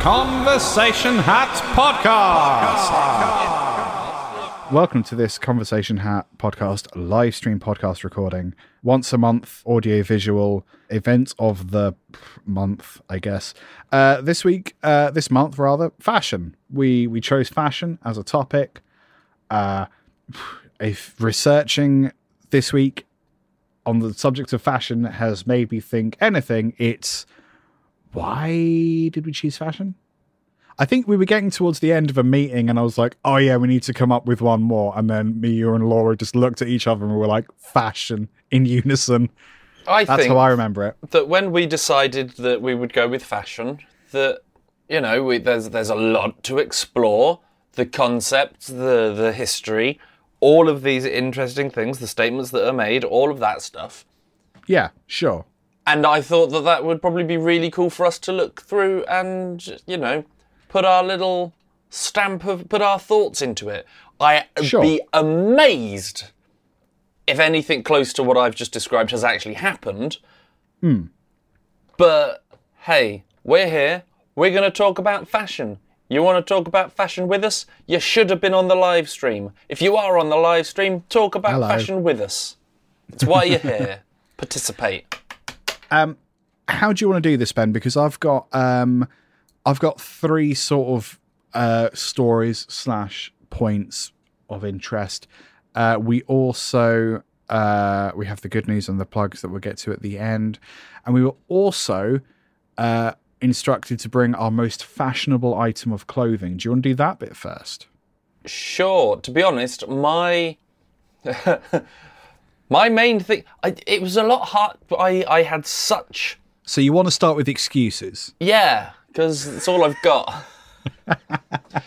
Conversation Hat Podcast. Welcome to this Conversation Hat podcast, live stream podcast recording. Once a month, audio visual event of the month, I guess. Uh, this week, uh, this month rather, fashion. We we chose fashion as a topic. Uh, if researching this week on the subject of fashion has made me think anything, it's why did we choose fashion? I think we were getting towards the end of a meeting, and I was like, "Oh yeah, we need to come up with one more." And then me, you, and Laura just looked at each other and we were like, "Fashion in unison." I think That's think how I remember it. that when we decided that we would go with fashion, that you know, we, there's there's a lot to explore. The concept, the the history, all of these interesting things, the statements that are made, all of that stuff. Yeah, sure. And I thought that that would probably be really cool for us to look through and you know, put our little stamp of put our thoughts into it. I'd Sure. be amazed if anything close to what I've just described has actually happened. Hmm. But hey, we're here. We're going to talk about fashion. You want to talk about fashion with us? You should have been on the live stream. If you are on the live stream, talk about Hello. fashion with us. It's why you're here. Participate. Um, how do you want to do this, Ben? Because I've got um, I've got three sort of uh, stories slash points of interest. Uh, we also uh, we have the good news and the plugs that we'll get to at the end, and we were also uh, instructed to bring our most fashionable item of clothing. Do you want to do that bit first? Sure. To be honest, my my main thing, I, it was a lot hard. I I had such So you want to start with excuses? yeah, because it's all I've got.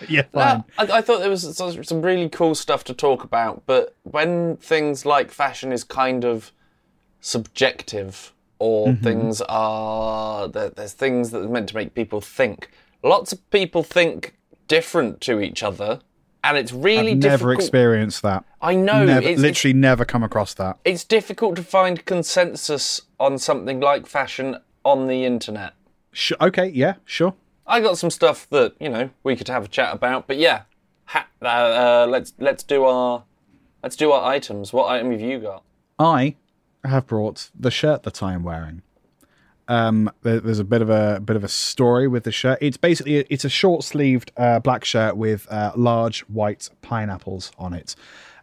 Yeah, Uh, I, I thought there was some some really cool stuff to talk about, but when things like fashion is kind of subjective, or things are there, there's things that are meant to make people think. Lots of people think different to each other, and it's really I've never difficult. experienced that. I know Never, it's, it's- literally never come across that. it's difficult to find consensus on something like fashion on the internet. Sh- okay, yeah, sure. I got some stuff that you know we could have a chat about, but yeah, ha- uh, uh, let's let's do our let's do our items. What item have you got? I have brought the shirt that I am wearing. Um, there, there's a bit of a bit of a story with the shirt. It's basically it's a short sleeved uh, black shirt with uh, large white pineapples on it.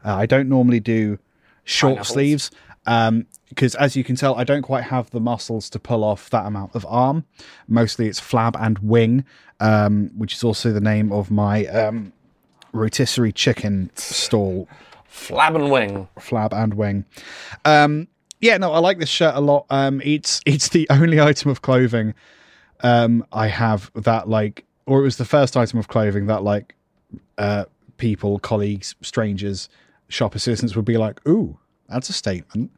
Uh, I don't normally do short Pineapples. sleeves because, as you can tell, I don't quite have the muscles to pull off that amount of arm. Mostly, it's flab and wing, um, which is also the name of my um, rotisserie chicken stall Flab and wing. flab and wing. Um, yeah, no, I like this shirt a lot. Um, it's it's the only item of clothing um, I have that like, or it was the first item of clothing that like uh, people, colleagues, strangers, shop assistants would be like, "Ooh, that's a statement,"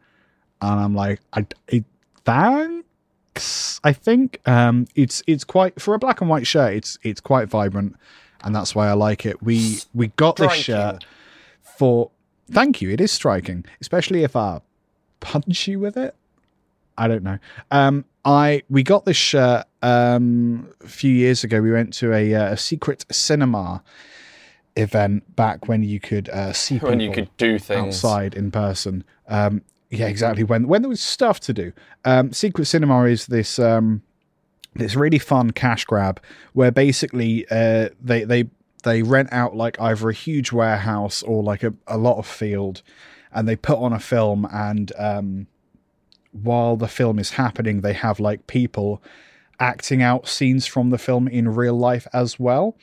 and I'm like, "I, I thanks." I think um, it's it's quite for a black and white shirt. It's it's quite vibrant, and that's why I like it. We we got this shirt for thank you it is striking especially if i punch you with it? I don't know. Um i we got this shirt um a few years ago. We went to a, uh, a secret cinema event back when you could uh see When you could do things. outside in person. Um yeah exactly. When when there was stuff to do. Um secret cinema is this um this really fun cash grab where basically uh, they they they rent out like either a huge warehouse or like a, a lot of field and they put on a film and um, while the film is happening they have like people acting out scenes from the film in real life as well.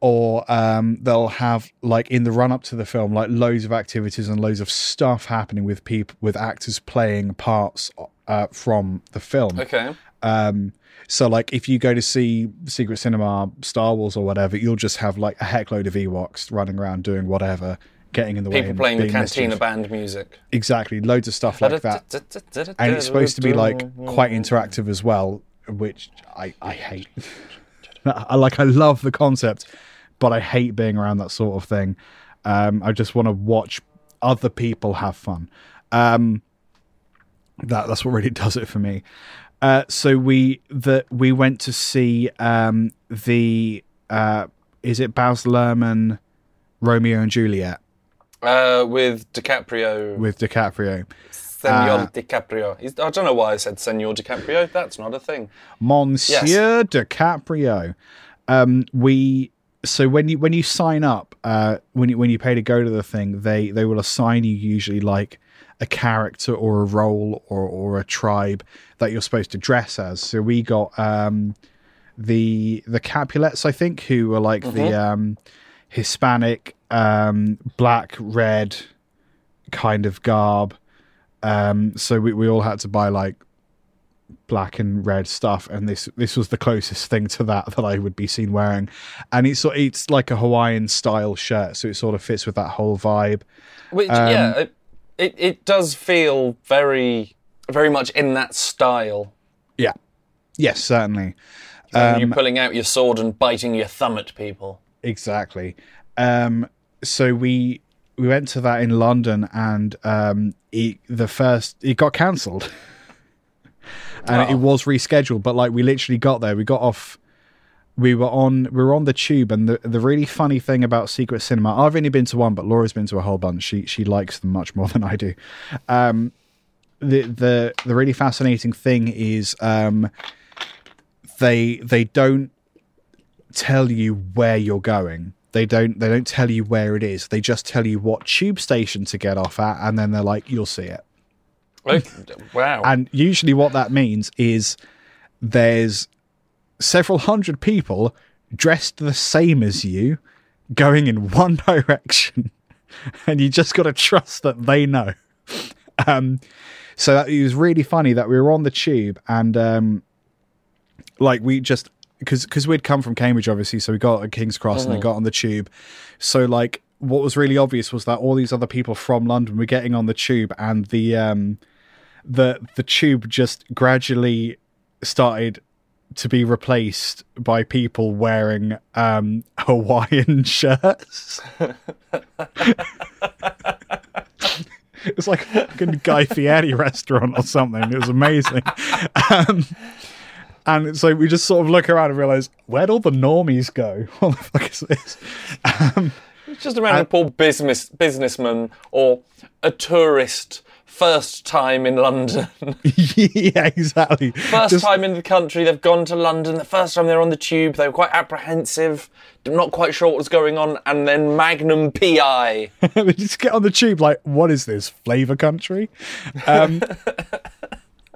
Or um, they'll have like in the run up to the film like loads of activities and loads of stuff happening with people with actors playing parts uh, from the film. Okay. um, so like if you go to see Secret Cinema, Star Wars or whatever, you'll just have like a heckload of Ewoks running around doing whatever, getting in the way. People playing the cantina mischief. band music. Exactly, loads of stuff like that. And it's supposed to be like quite interactive as well, which I, I hate. I like I love the concept, but I hate being around that sort of thing. Um, I just want to watch other people have fun. Um, that that's what really does it for me. Uh, so we the we went to see um, the uh, is it Baz Luhrmann, Romeo and Juliet Uh, with DiCaprio, with DiCaprio. Senor uh, DiCaprio. He's, I don't know why I said Senor DiCaprio. That's not a thing. Monsieur DiCaprio. Um, we so when you when you sign up, uh, when you when you pay to go to the thing, they they will assign you usually like a character or a role or or a tribe that you're supposed to dress as. So we got um, the the Capulets, I think, who were like the um, Hispanic, um, black, red kind of garb. Um, so we, we all had to buy like black and red stuff, and this this was the closest thing to that that I would be seen wearing. And it's it's like a Hawaiian style shirt, so it sort of fits with that whole vibe. Which, Um, yeah, it, it, it does feel very, very much in that style. Yeah, yes, certainly, Um, you pulling out your sword and biting your thumb at people. exactly. Um, so we we went to that in London, and um, it, the first it got cancelled. and Oh. it was rescheduled. But like we literally got there, we got off. We were on we were on the tube, and the the really funny thing about Secret Cinema, I've only been to one, but Laura's been to a whole bunch. She she likes them much more than I do. Um, the the the really fascinating thing is um, they they don't tell you where you're going. They don't they don't tell you where it is. They just tell you what tube station to get off at, and then they're like, you'll see it. Wow. And usually, what that means is there's several hundred people dressed the same as you going in one direction, and you just got to trust that they know. Um, so that, it was really funny that we were on the tube and um, like we just because because we'd come from Cambridge obviously, so we got at King's Cross and then got on the tube. So like what was really obvious was that all these other people from London were getting on the tube and the um the the tube just gradually started to be replaced by people wearing um Hawaiian shirts. it was like a fucking Guy Fieri restaurant or something. It was amazing. Um, and so we just sort of look around and realize, where'd all the normies go? What the fuck is this? Um, It's just a random poor business businessman or a tourist first time in London. yeah, exactly. First Just- time in the country, they've gone to London. The first time they're on the tube, they were quite apprehensive, not quite sure what was going on, and then Magnum PI. they just get on the tube like, what is this flavor country? Um,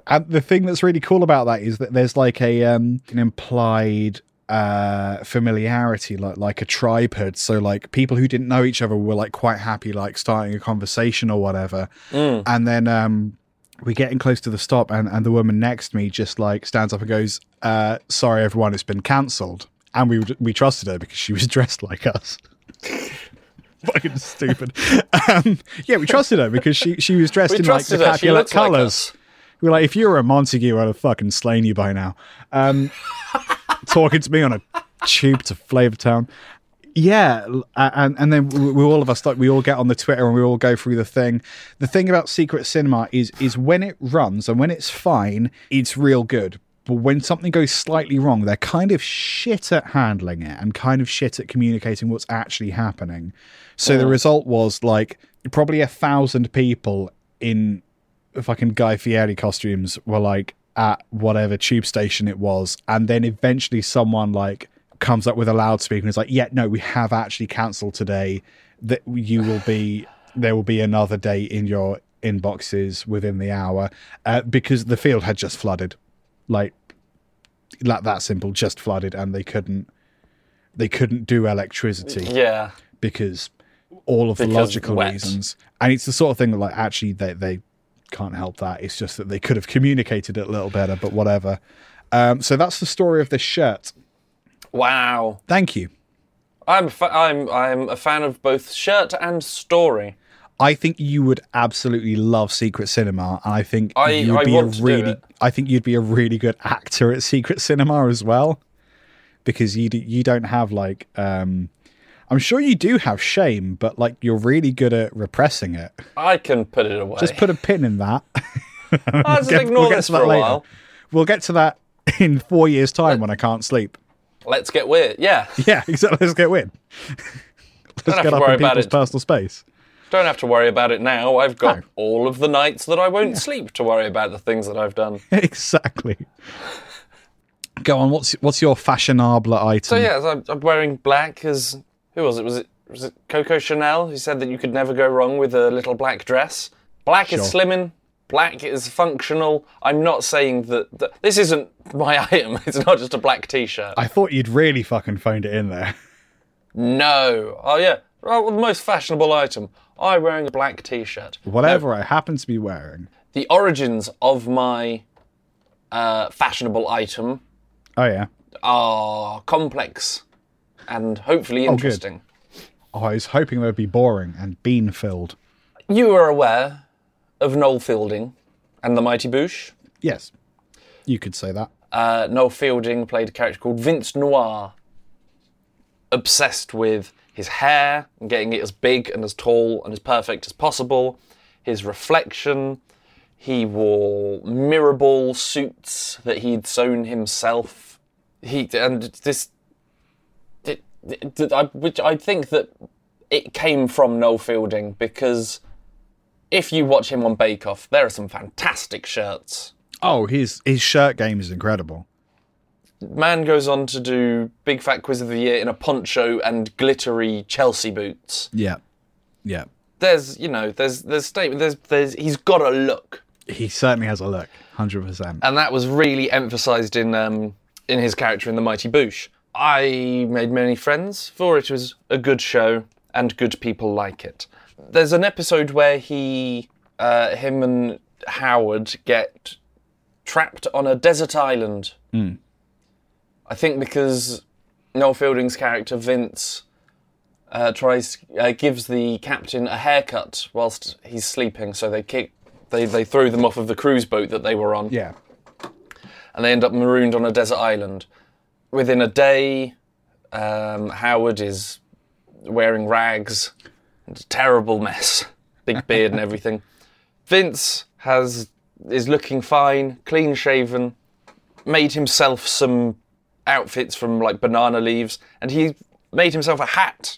and the thing that's really cool about that is that there's like a um, an implied uh, familiarity, like like a tribehood. So like people who didn't know each other were like quite happy, like starting a conversation or whatever. And then um, we getting close to the stop, and and the woman next to me just like stands up and goes, uh, "Sorry, everyone, it's been cancelled." And we we trusted her because she was dressed like us fucking stupid. Um, yeah, we trusted her because she she was dressed We in like the trusted her. Capulet looks like colours. us. We were like, if you were a Montague, I'd have fucking slain you by now. Um, talking to me on a tube to Flavortown. Yeah, and and then we, we all of us like we all get on the Twitter and we all go through the thing. The thing about Secret Cinema is is when it runs and when it's fine, it's real good. But when something goes slightly wrong, they're kind of shit at handling it and kind of shit at communicating what's actually happening. So the result was like probably a thousand people in fucking Guy Fieri costumes were like at whatever tube station it was, and then eventually someone like comes up with a loudspeaker and is like, "Yeah, no, we have actually cancelled today. That you will be there will be another day in your inboxes within the hour uh, because the field had just flooded, like that that simple, just flooded, and they couldn't they couldn't do electricity Yeah. because all of the logical wet. reasons. And it's the sort of thing that like actually they they can't help that. It's just that they could have communicated it a little better, but whatever. Um, so that's the story of this shirt. Wow. Thank you. I'm a fa- I'm I'm a fan of both shirt and story. I think you would absolutely love Secret Cinema, and I think I- you would I be a really. I think you'd be a really good actor at Secret Cinema as well, because you d- you don't have like. Um, I'm sure you do have shame, but like you're really good at repressing it. I can put it away. Just put a pin in that. I'll just get- ignore we'll this for a later. while. we'll get to that in four years' time when I can't sleep. Let's get weird. Yeah. Yeah, exactly. Let's get weird. Let's get to up worry in people's personal space. Don't have to worry about it now. I've got No. all of the nights that I won't sleep to worry about the things that I've done. exactly. Go on. What's what's your fashionable item? So yeah, I'm, I'm wearing black as who was it? Was it was it Coco Chanel who said that you could never go wrong with a little black dress? Black Sure. is slimming. Black is functional. I'm not saying that, that this isn't my item. It's not just a black t-shirt. I thought you'd really fucking phoned it in there. No. Oh yeah. Well, the most fashionable item. I'm wearing a black t-shirt. Whatever I happen to be wearing. The origins of my uh, fashionable item Oh yeah. are complex and hopefully interesting. Oh, I was hoping they'd be boring and bean filled. You are aware of Noel Fielding and the Mighty Boosh. Yes, you could say that. Uh, Noel Fielding played a character called Vince Noir, obsessed with his hair and getting it as big and as tall and as perfect as possible, his reflection. He wore mirror ball suits that he'd sewn himself. He and this, it, it- I, which I think that it came from Noel Fielding because if you watch him on Bake Off, there are some fantastic shirts. Oh, his his shirt game is incredible. Man goes on to do Big Fat Quiz of the Year in a poncho and glittery Chelsea boots. Yeah, yeah. There's, you know, there's there's statement there's there's he's got a look, He certainly has a look, hundred percent. and that was really emphasised in um in his character in The Mighty Boosh. I made many friends, for it was a good show and good people like it. There's an episode where he, uh, him and Howard get trapped on a desert island. I think because Noel Fielding's character Vince uh, tries uh, gives the captain a haircut whilst he's sleeping, so they kick they they throw them off of the cruise boat that they were on, Yeah, and they end up marooned on a desert island. Within a day, um, Howard is wearing rags, it's a terrible mess, big beard and everything. Vince has is looking fine, clean shaven, made himself some outfits from like banana leaves, and he made himself a hat.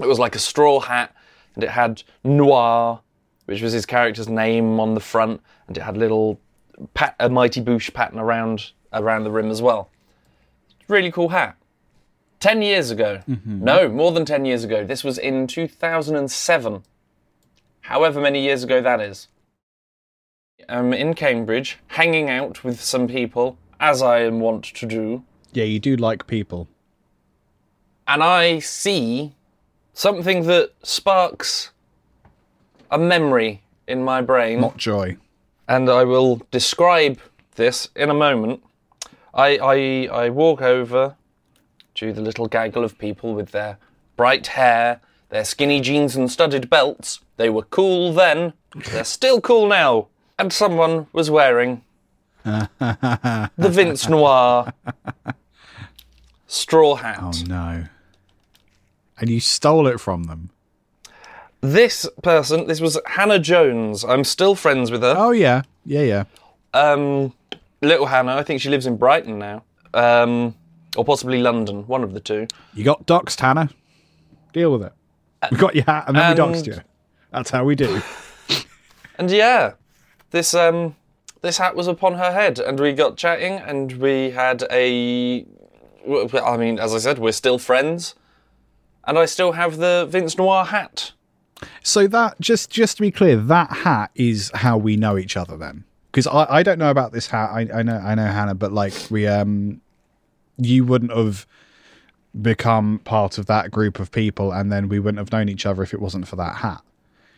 It was like a straw hat, and it had Noir, which was his character's name on the front, and it had little pat, a mighty boosh pattern around around the rim as well. Really cool hat. Ten years ago, mm-hmm. no, more than ten years ago. This was in 2007. However many years ago that is. I'm in Cambridge, hanging out with some people, as I am wont to do, yeah. You do like people. and I see something that sparks a memory in my brain. Not joy. and I will describe this in a moment. I, I, I walk over to the little gaggle of people with their bright hair, their skinny jeans and studded belts. They were cool then, they're still cool now. And someone was wearing the Vince Noir straw hat. Oh no. And you stole it from them. This person, this was Hannah Jones. I'm still friends with her. Oh yeah, yeah, yeah. Um, little Hannah, I think she lives in Brighton now, um, or possibly London, one of the two. You got doxed, Hannah. Deal with it. We got your hat, and then we and- doxed you. That's how we do. And yeah, this um, this hat was upon her head, and we got chatting, and we had a. I mean, as I said, we're still friends, and I still have the Vince Noir hat. So that just just to be clear, that hat is how we know each other then. Because I, I don't know about this hat. I, I know I know Hannah, but like we um you wouldn't have become part of that group of people and then we wouldn't have known each other if it wasn't for that hat.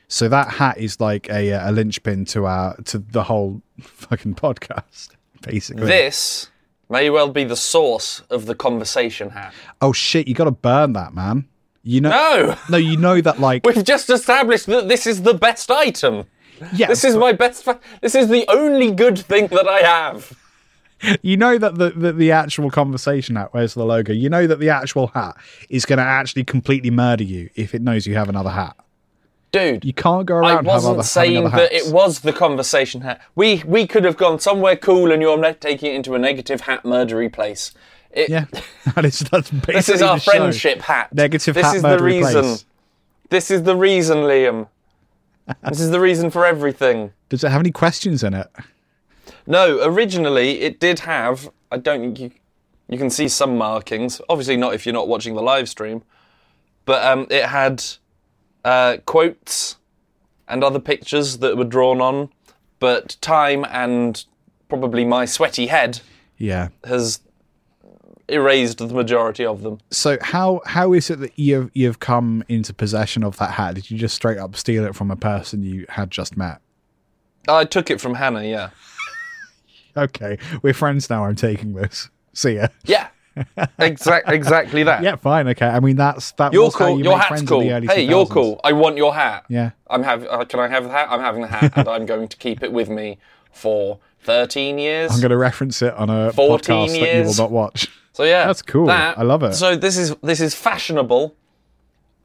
So that hat is like a a linchpin to our to the whole fucking podcast, basically. This may well be the source of the conversation hat. oh shit, you gotta burn that, man. You know No, No, you know that like we've just established that this is the best item. Yeah, This is my best. Fa- this is the only good thing that I have. you know that the, the the actual conversation hat where's the logo you know that the actual hat is going to actually completely murder you if it knows you have another hat dude. You can't go around I wasn't other, saying that it was the conversation hat. We we could have gone somewhere cool, and you're taking it into a negative hat murdery place. It, Yeah, that is that's basically this is our the show. friendship hat. Negative this hat is the reason. place. This is the reason, Liam. This is the reason for everything. Does it have any questions in it? No, originally it did have. I don't think you. You can see some markings. Obviously, not if you're not watching the live stream. But um, it had uh, quotes and other pictures that were drawn on. But time and probably my sweaty head Yeah. has erased the majority of them. So how how is it that you've you've come into possession of that hat? Did you just straight up steal it from a person you had just met? I took it from Hannah. Yeah. Okay, we're friends now. I'm taking this. See ya. Yeah. Exact, exactly that. Yeah, fine. Okay. I mean, that's that. You're was how cool. you your hat's cool. the early Hey, you're cool. I want your hat. Yeah. I'm have. Uh, can I have the hat? I'm having the hat, and I'm going to keep it with me for 13 years. I'm going to reference it on a 14 podcast that you will not watch. So yeah, That's cool. that- I love it. So this is this is fashionable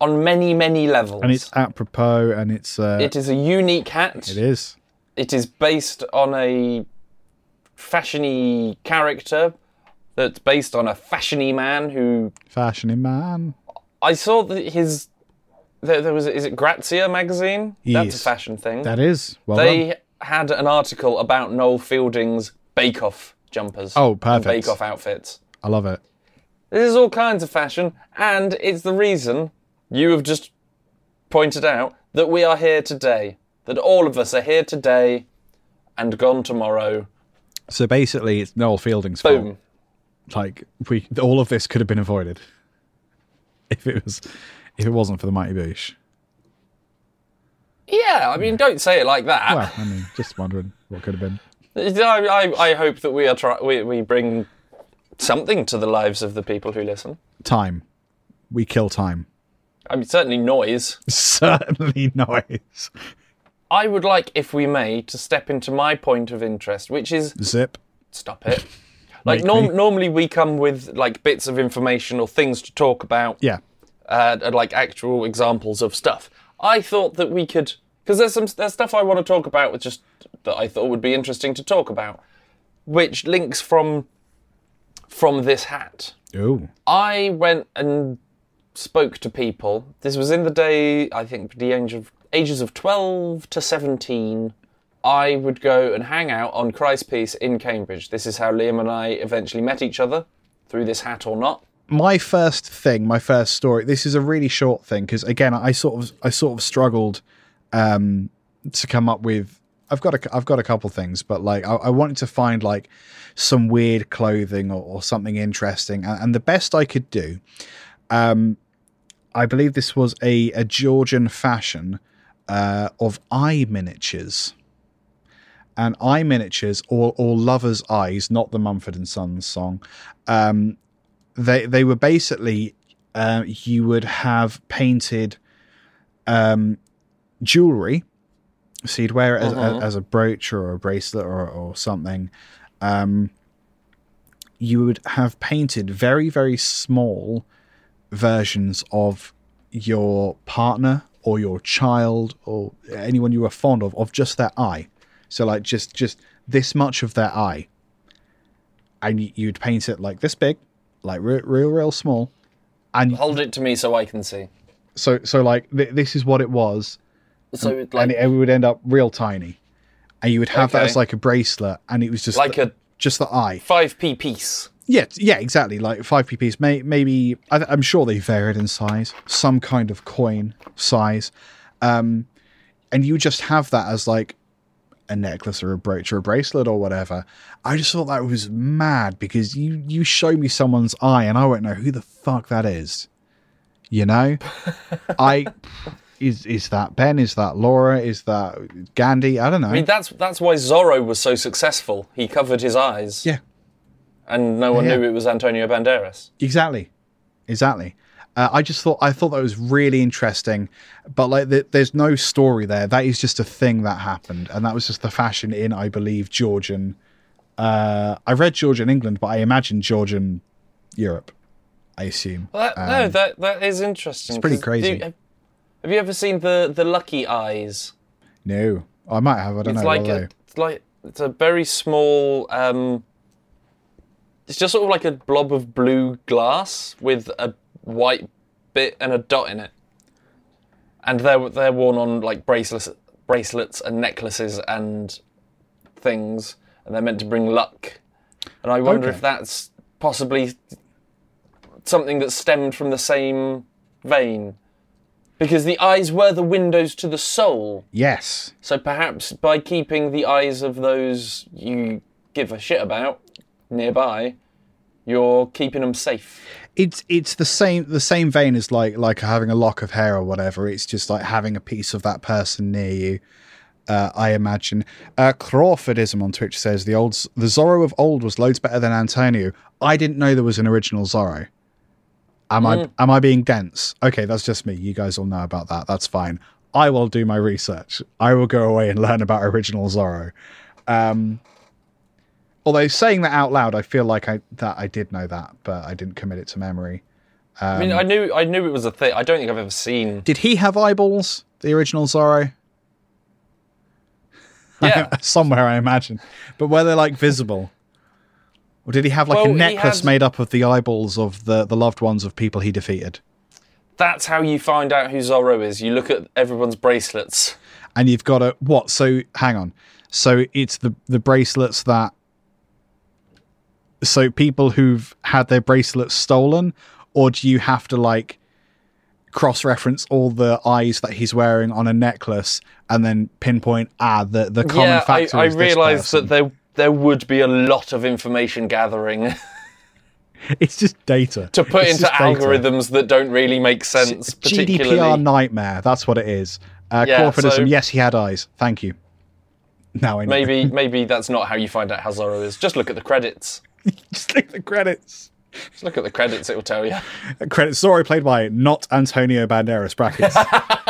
on many many levels. And it's apropos, and it's uh, it is a unique hat. it is. It is based on a fashiony character that's based on a fashiony man who fashiony man. I saw that his there, there was is it Grazia magazine? Yes. That's a fashion thing. That is well done. they had an article about Noel Fielding's Bake Off jumpers. Oh, perfect. Bake Off outfits. I love it. This is all kinds of fashion, and it's the reason you have just pointed out that we are here today. That all of us are here today and gone tomorrow. So basically, it's Noel Fielding's Boom. fault. Like we, all of this could have been avoided if it was, if it wasn't for the Mighty Boosh. Yeah, I mean, don't say it like that. Well, I mean, just wondering what could have been. I, I, I hope that we are try- we, we bring something to the lives of the people who listen. Time. We kill time. I mean, certainly noise. Certainly noise. I would like, if we may, to step into my point of interest, which is Zip. stop it. Like norm- normally we come with like bits of information or things to talk about, Yeah. uh, and, like actual examples of stuff. I thought that we could, because there's some there's stuff I want to talk about, with just that I thought would be interesting to talk about, which links from from this hat. Oh. I went and spoke to people. This was in the day, I think, the age of ages of twelve to seventeen. I would go and hang out on Christ's Pieces in Cambridge. This is how Liam and I eventually met each other through this hat or not. my first thing, my first story. This is a really short thing because again, I sort of, I sort of struggled um, to come up with. I've got a, I've got a couple things, but like I, I wanted to find like some weird clothing or, or something interesting, and, and the best I could do. Um, I believe this was a, a Georgian fashion uh, of eye miniatures. And eye miniatures, or, or lovers' eyes, not the Mumford and Sons song. Um, they they were basically uh, you would have painted um, jewelry, so you'd wear it as, Uh-huh. as a brooch or a bracelet or, or something. Um, you would have painted very very small versions of your partner or your child or anyone you were fond of of just their eye. So like just just this much of their eye, and you'd paint it like this big, like re- real real small, and Hold it to me so I can see. so so like th- this is what it was, So and like it, would end up real tiny, and you would have that as like a bracelet, and it was just like a just the eye. five p piece. Yeah, yeah, exactly. Like five pp's, may, maybe I, I'm sure they varied in size, some kind of coin size, um, and you just have that as like a necklace or a brooch or a bracelet or whatever. I just thought that was mad because you you show me someone's eye and I won't know who the fuck that is. You know, I is is that Ben? Is that Laura? Is that Gandhi? I don't know. I mean, that's that's why Zorro was so successful. He covered his eyes, yeah, and no one Yeah. knew it was Antonio Banderas. Exactly, exactly. Uh, I just thought I thought that was really interesting, but like th- there's no story there. That is just a thing that happened, and that was just the fashion in, I believe, Georgian. Uh, I read Georgian England, but I imagine Georgian Europe. I assume. Well, that, no, that that is interesting. Um, it's pretty crazy. do- Have you ever seen the the Lucky Eyes? No, I might have. I don't It's know. like a, it's like it's a very small. Um, it's just sort of like a blob of blue glass with a white bit and a dot in it, and they're they're worn on like bracelets, bracelets and necklaces and things, and they're meant to bring luck. And I wonder Okay. if that's possibly something that stemmed from the same vein. Because the eyes were the windows to the soul. yes, So perhaps by keeping the eyes of those you give a shit about nearby, you're keeping them safe. it's it's the same the same vein as like like having a lock of hair or whatever. It's just like having a piece of that person near you. Uh, I imagine. Uh, Crawfordism on Twitch says the old the Zorro of old was loads better than Antonio. I didn't know there was an original Zorro. Am I am I being dense? Okay, that's just me. You guys all know about that. That's fine. I will do my research. I will go away and learn about original Zorro. Um, although saying that out loud, I feel like I that I did know that, but I didn't commit it to memory. I mean, I knew I knew it was a thing. I don't think I've ever seen. Did he have eyeballs? The original Zorro? Yeah, Somewhere, I imagine. But were they like visible? Or did he have like Well, a necklace has- made up of the eyeballs of the, the loved ones of people he defeated? that's how you find out who Zorro is. You look at everyone's bracelets. And you've got a what? So hang on. So it's the the bracelets that so people who've had their bracelets stolen, or do you have to like cross reference all the eyes that he's wearing on a necklace and then pinpoint ah the the common yeah, I, factor I this realised that there there would be a lot of information gathering it's just data to put It's into algorithms that don't really make sense. Particularly, GDPR nightmare. That's what it is. Uh, Yeah, corporatism. so- yes, he had eyes. Thank you. Now I know. maybe maybe that's not how you find out how Zorro is. Just look at the credits. just look at the credits. Just look at the credits; it will tell you. Credits. Sorry, played by not Antonio Banderas. Brackets.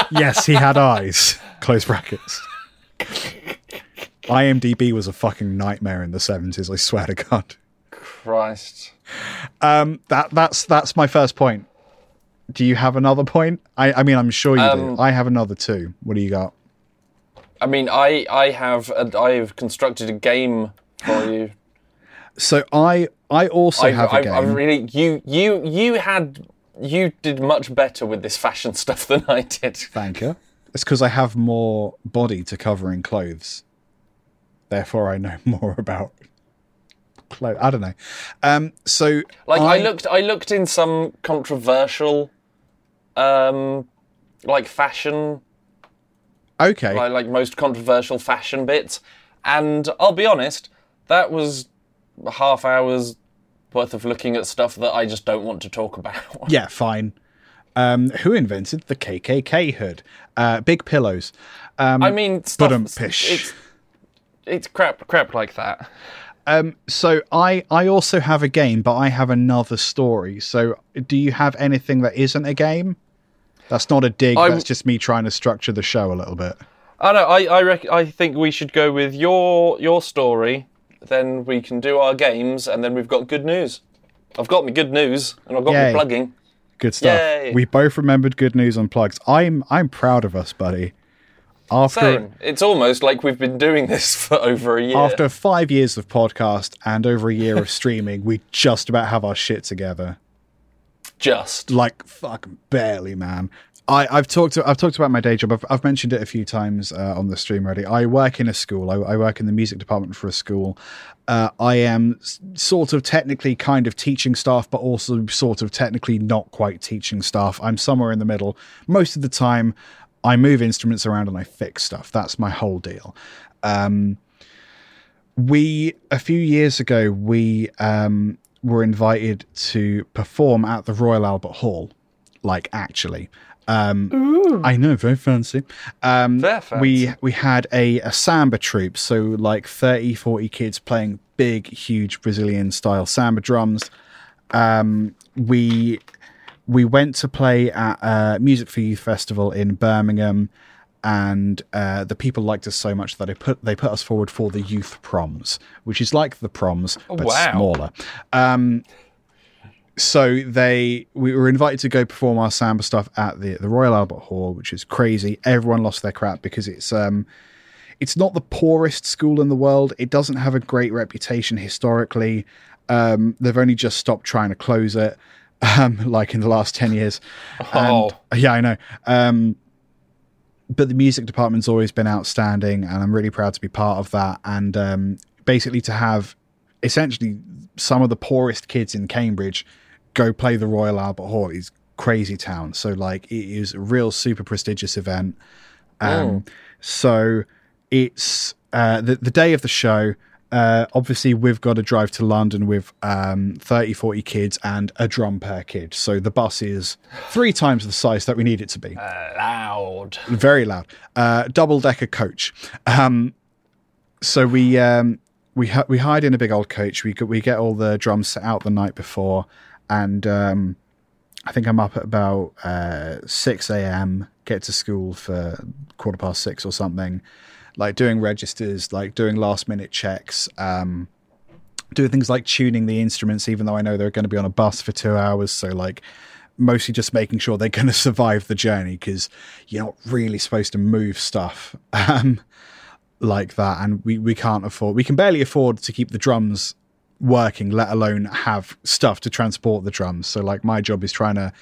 yes, he had eyes. Close brackets. IMDb was a fucking nightmare in the seventies. I swear to God. Christ. Um, that that's that's my first point. Do you have another point? I, I mean, I'm sure you Um, do. I have another two. What do you got? I mean, I I have a, I've constructed a game for you. So I I also I, have a I, game. I really you you you had you did much better with this fashion stuff than I did. Thank you. It's because I have more body to cover in clothes. Therefore, I know more about clothes. I don't know. Um, so, Like I, looked I looked in some controversial um like fashion Okay, like, like most controversial fashion bits and I'll be honest that was half hours worth of looking at stuff that I just don't want to talk about. yeah, fine. Um, who invented the KKK hood? Uh, big pillows. Um, I mean stuff But-um, it's it's crap crap like that. um, so I I also have a game, but I have another story. So, do you have anything that isn't a game? That's not a dig. I'm- That's just me trying to structure the show a little bit. I know. I I, rec- I think we should go with your your story. Then we can do our games, and then we've got good news. I've got me good news, and I've got Yay. me plugging. Good stuff. Yay. We both remembered good news on plugs. I'm I'm proud of us, buddy. After Same. It's almost like we've been doing this for over a year. after five years of podcast and over a year of streaming, we just about have our shit together. just Like fuck, barely, man. I, I've talked I've talked about my day job. I've, I've mentioned it a few times uh, on the stream already. I work in a school. I, I work in the music department for a school. Uh, I am sort of technically kind of teaching staff, but also sort of technically not quite teaching staff. I'm somewhere in the middle. Most of the time, I move instruments around and I fix stuff. That's my whole deal. Um, we a few years ago we um, were invited to perform at the Royal Albert Hall, like actually. Um, I know, very fancy. Um, Very fancy. We we had a, a samba troupe, so like 30, 40 kids playing big, huge Brazilian style samba drums. Um, we we went to play at a Music for Youth festival in Birmingham, and uh, the people liked us so much that they put they put us forward for the youth proms, which is like the proms but wow. smaller. Um, so they we were invited to go perform our samba stuff at the the Royal Albert Hall, which is crazy. Everyone lost their crap because it's um it's not the poorest school in the world. It doesn't have a great reputation historically. Um, they've only just stopped trying to close it, um, like in the last ten years. Oh. And, yeah, I know. Um, but the music department's always been outstanding, and I'm really proud to be part of that. And um, basically, to have essentially some of the poorest kids in Cambridge go play the Royal Albert Hall is crazy town. So like, it is a real super prestigious event. Um, So it's uh, the the day of the show. Uh, obviously, we've got to drive to London with um, 30, 40 kids and a drum per kid. So the bus is three times the size that we need it to be Loud. very loud. Uh, double decker coach. Um, so we um, we hi- we hide in a big old coach. We get, we get all the drums set out the night before, and um, I think I'm up at about uh, six a.m. Get to school for quarter past six or something. Like doing registers, like doing last minute checks. Um, doing things like tuning the instruments, even though I know they're going to be on a bus for two hours. So like mostly just making sure they're going to survive the journey because you're not really supposed to move stuff um, like that. And we, we can't afford, we can barely afford to keep the drums working, let alone have stuff to transport the drums. So like my job is trying to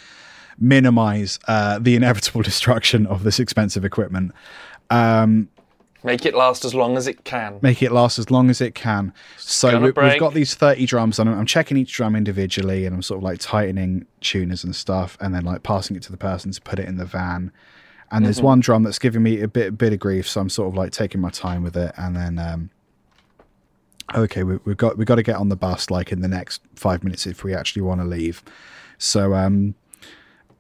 minimize uh, the inevitable destruction of this expensive equipment. Make it last as long as it can. make it last as long as it can. So we, we've got these 30 drums and I'm, I'm checking each drum individually and I'm sort of like tightening tuners and stuff and then like passing it to the person to put it in the van. And there's one drum that's giving me a bit bit of grief, so I'm sort of like taking my time with it. And then, um, okay, we, we've got we've got to get on the bus like in the next five minutes if we actually want to leave. So um,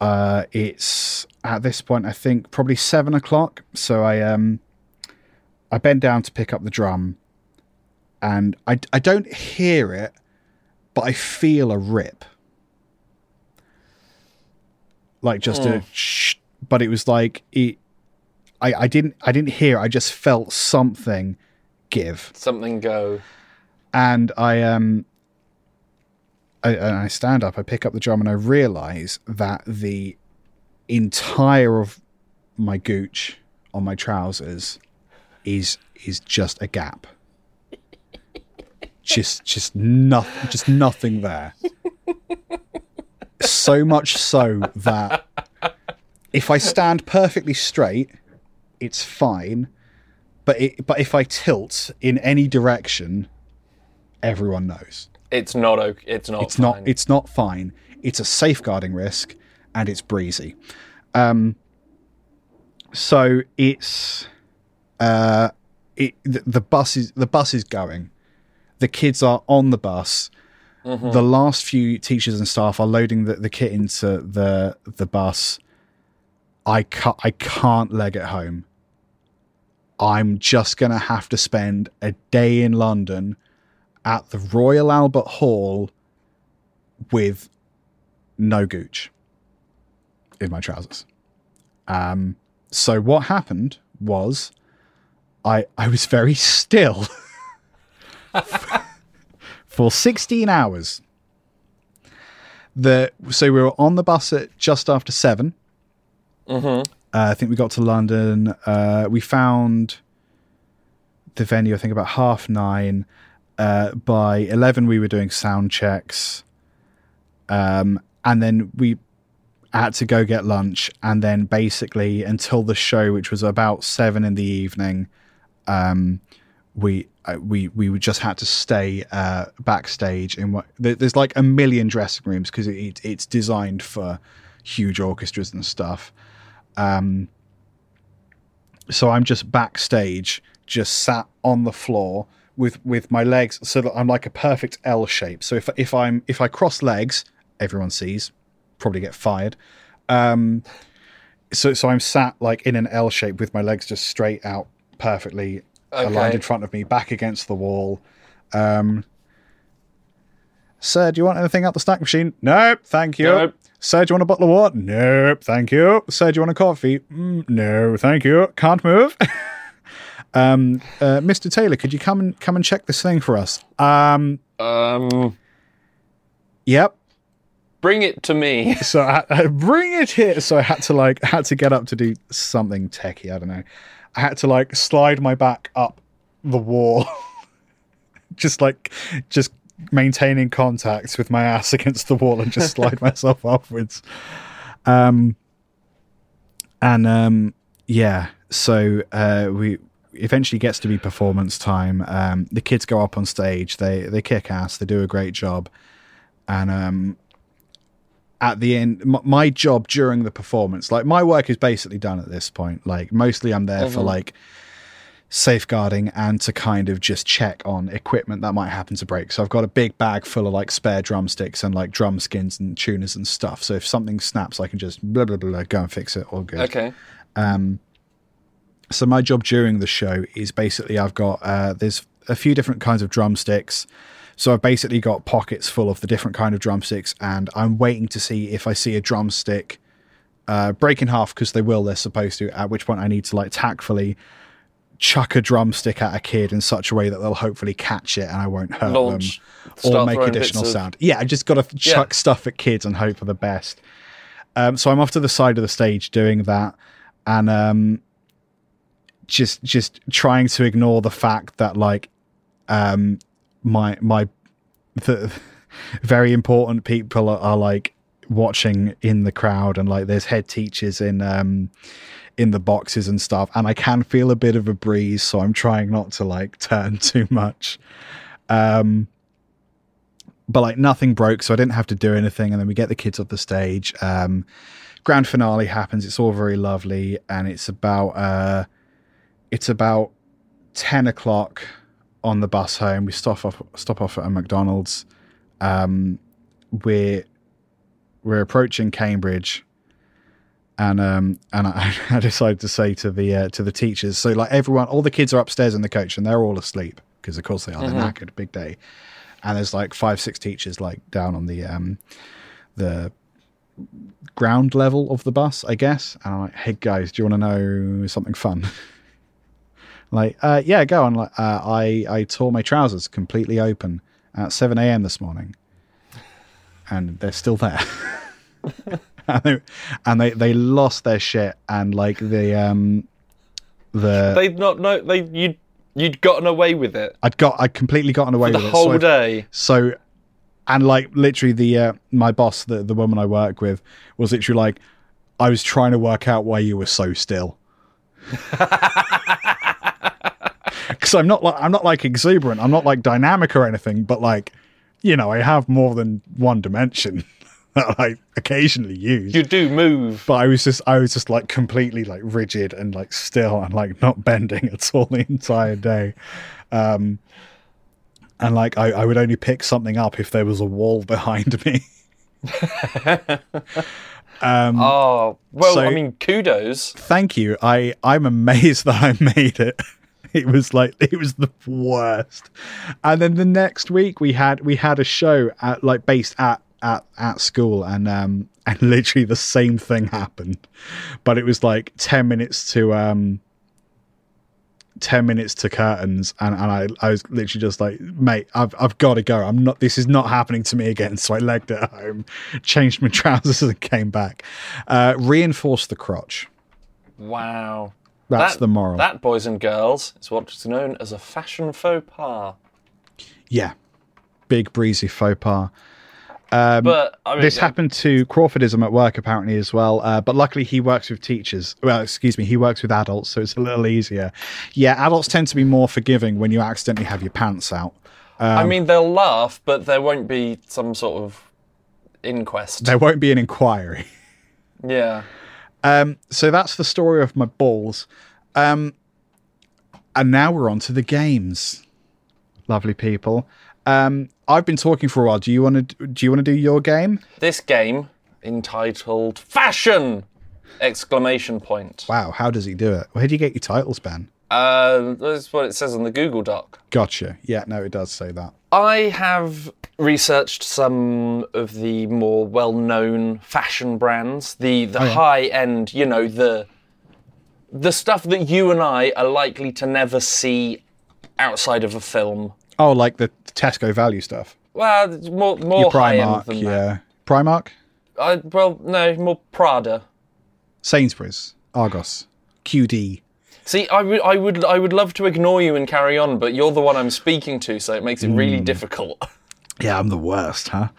uh, it's at this point I think probably seven o'clock. So I um, I bend down to pick up the drum, and I I don't hear it, but I feel a rip, like just a shh. But it was like it. I I didn't I didn't hear. it, I just felt something give Something go. and I um I, and I stand up, I pick up the drum, and I realize that the entire of my gooch on my trousers is is just a gap. Just just nothing just nothing there. So much so that if I stand perfectly straight, it's fine. But it, but if I tilt in any direction, everyone knows It's not okay. It's not. it's not fine. it's not fine it's a safeguarding risk and it's breezy um so it's uh it the, the bus is the bus is going. The kids are on the bus. The last few teachers and staff are loading the, the kit into the the bus. I can't i can't leg it home. I'm just gonna have to spend a day in london at the Royal Albert Hall with no gooch in my trousers. Um, so what happened was I I was very still for 16 hours. The so we were on the bus at just after 7 Uh, I think we got to London. Uh, we found the venue. I think about half nine. Uh, by eleven, we were doing sound checks, um, and then we had to go get lunch. And then basically until the show, which was about seven in the evening, um, we uh, we we just had to stay uh, backstage in what there's like a million dressing rooms because it, it, it's designed for huge orchestras and stuff. Um, so I'm just backstage, just sat on the floor with with my legs, so that I'm like a perfect L shape. So if if I'm if I cross legs, everyone sees, probably get fired. Um, so so I'm sat like in an L shape with my legs just straight out, perfectly aligned in front of me, back against the wall. Um, Sir, do you want anything out the snack machine? Nope, thank you. Nope. Sir, do you want a bottle of water? Nope, thank you. Sir, do you want a coffee? Mm, no, thank you. Can't move. um, uh, Mr. Taylor, could you come and come and check this thing for us? Um, Um. yep. Bring it to me. so I, I bring it here. So I had to like had to get up to do something techie. I don't know. I had to like slide my back up the wall, just like just maintaining contact with my ass against the wall and just slide myself upwards. Um, and um, yeah, so uh, we eventually gets to be performance time. Um, the kids go up on stage. They they kick ass. They do a great job, and um, at the end, m- my job during the performance, like my work is basically done at this point. Like mostly, I'm there for like safeguarding and to kind of just check on equipment that might happen to break. So I've got a big bag full of like spare drumsticks and like drum skins and tuners and stuff. So if something snaps, I can just blah blah blah, blah go and fix it. All good. Okay. So my job during the show is basically I've got uh, there's a few different kinds of drumsticks. So I've basically got pockets full of the different kind of drumsticks, and I'm waiting to see if I see a drumstick uh, break in half because they will. They're supposed to. At which point I need to like tactfully chuck a drumstick at a kid in such a way that they'll hopefully catch it and I won't hurt Launch. them or make additional bits of- sound. Yeah, I just got to chuck stuff at kids and hope for the best. Um, so I'm off to the side of the stage doing that, and um, just just trying to ignore the fact that like um, my my the very important people are, are like watching in the crowd, and like there's head teachers in um, in the boxes and stuff, and I can feel a bit of a breeze, so I'm trying not to like turn too much. Um, but like nothing broke, so I didn't have to do anything. And then we get the kids off the stage. Um, grand finale happens. It's all very lovely, and it's about uh, it's about ten o'clock on the bus home. We stop off stop off at a McDonald's. Um, we're we're approaching Cambridge, and um, and I, I decided to say to the uh, to the teachers. So like everyone, all the kids are upstairs in the coach, and they're all asleep because of course they are. They're knackered, big day and there's like five six teachers like down on the um the ground level of the bus i guess and i'm like hey guys do you want to know something fun like uh yeah go on like uh, i i tore my trousers completely open at 7 a.m this morning and they're still there and, they, and they they lost their shit and like the um the They'd not know. They you'd you'd gotten away with it i'd got i'd completely gotten away the with it whole so day. So, and like literally, the uh, my boss, the the woman I work with, was literally like, I was trying to work out why you were so still. Because I'm not like I'm not like exuberant. I'm not like dynamic or anything. But like, you know, I have more than one dimension that I occasionally use. You do move. but I was just I was just like completely like rigid and like still and like not bending at all the entire day. Um and like I, I would only pick something up if there was a wall behind me. Oh well, so- I mean, kudos. Thank you. I I'm amazed that I made it. It was like it was the worst. And then the next week we had we had a show at like based at at at school and um and literally the same thing happened. But it was like 10 minutes to um 10 minutes to curtains and, and I, I was literally just like mate I've, I've got to go i'm not this is not happening to me again so i legged it home changed my trousers and came back uh reinforced the crotch Wow. That's That- the moral That, boys and girls, is what's known as a fashion faux pas. yeah big breezy faux pas Um, but I mean, this happened to Crawfordism at work apparently as well. Uh, but luckily he works with teachers. Well, excuse me, he works with adults, so it's a little easier. Yeah, adults tend to be more forgiving when you accidentally have your pants out. I mean, they'll laugh, but there won't be some sort of inquest. There won't be an inquiry. yeah. Um, so that's the story of my balls. Um, and now we're on to the games. Lovely people. Um, I've been talking for a while. Do you want to? Do you want to do your game? This game entitled Fashion! Exclamation point. Wow, how does he do it? Where do you get your titles, Ben? Uh, that's what it says on the Google Doc. Gotcha. Yeah, no, it does say that. I have researched some of the more well-known fashion brands, the the oh, high-end, you know, the the stuff that you and I are likely to never see outside of a film. Oh, like the Tesco value stuff. Well, more more Your high-end than yeah. that. Primark, I, well, no, more Prada. Sainsbury's, Argos, QD. See, I would, I would, I would love to ignore you and carry on, but you're the one I'm speaking to, so it makes it really Hmm. difficult. Yeah, I'm the worst, huh?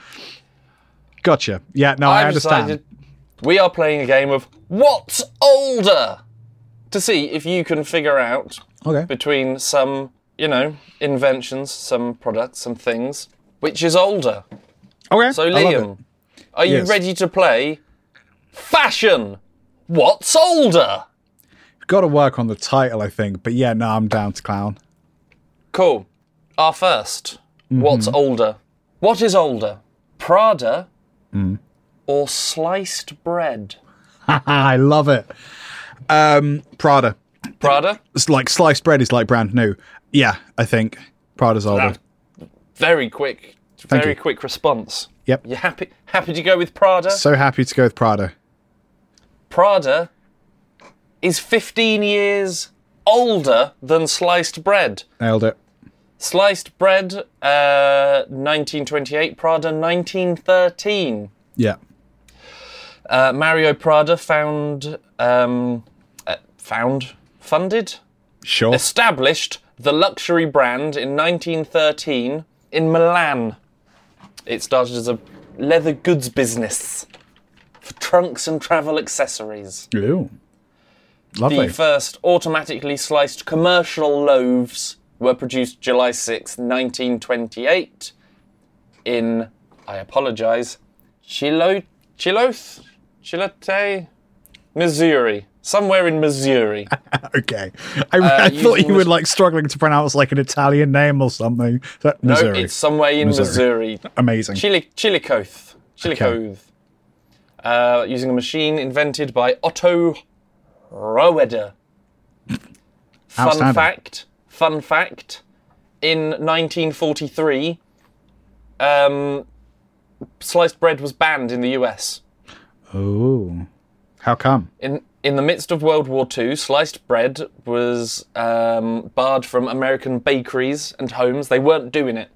Gotcha. Yeah, no, I I've understand. we are playing a game of What's Older to see if you can figure out Okay. between some, you know, inventions, some products, some things, which is older. Okay. So, I. Liam, are you ready to play Fashion? What's older? Got to work on the title, I think. But yeah, no, I'm down to clown. Cool. Our 1st mm-hmm. What's older? What is older? Prada mm. or sliced bread? I love it. Um, Prada. Prada? It's like sliced bread is like brand new. Yeah, I think Prada's older. Ah. Very quick, Thank very you. quick response. Yep. You happy? Happy to go with Prada? So happy to go with Prada. Prada is 15 years older than sliced bread. Nailed it. Sliced bread, uh, 1928. Prada, 1913. Yeah. Uh, Mario Prada found, um, uh, found, funded, Sure. established the luxury brand in 1913 in Milan. It started as a leather goods business for trunks and travel accessories. Ooh. Lovely. The first automatically sliced commercial loaves were produced July 6, 1928 in, I apologise, Chilo, Chiloth? Chilote? Missouri. Somewhere in Missouri. okay. I, I thought Uh, you were like struggling to pronounce like an Italian name or something. That, no, Missouri. it's somewhere in Missouri. Missouri. Amazing. Chili, Chillicothe. Chillicothe. Uh, using a machine invented by Otto Rohwedder. Fun fact, fun fact, in 1943, um, sliced bread was banned in the US. Ooh. How come? In in the midst of World War II, sliced bread was um, barred from American bakeries and homes. They weren't doing it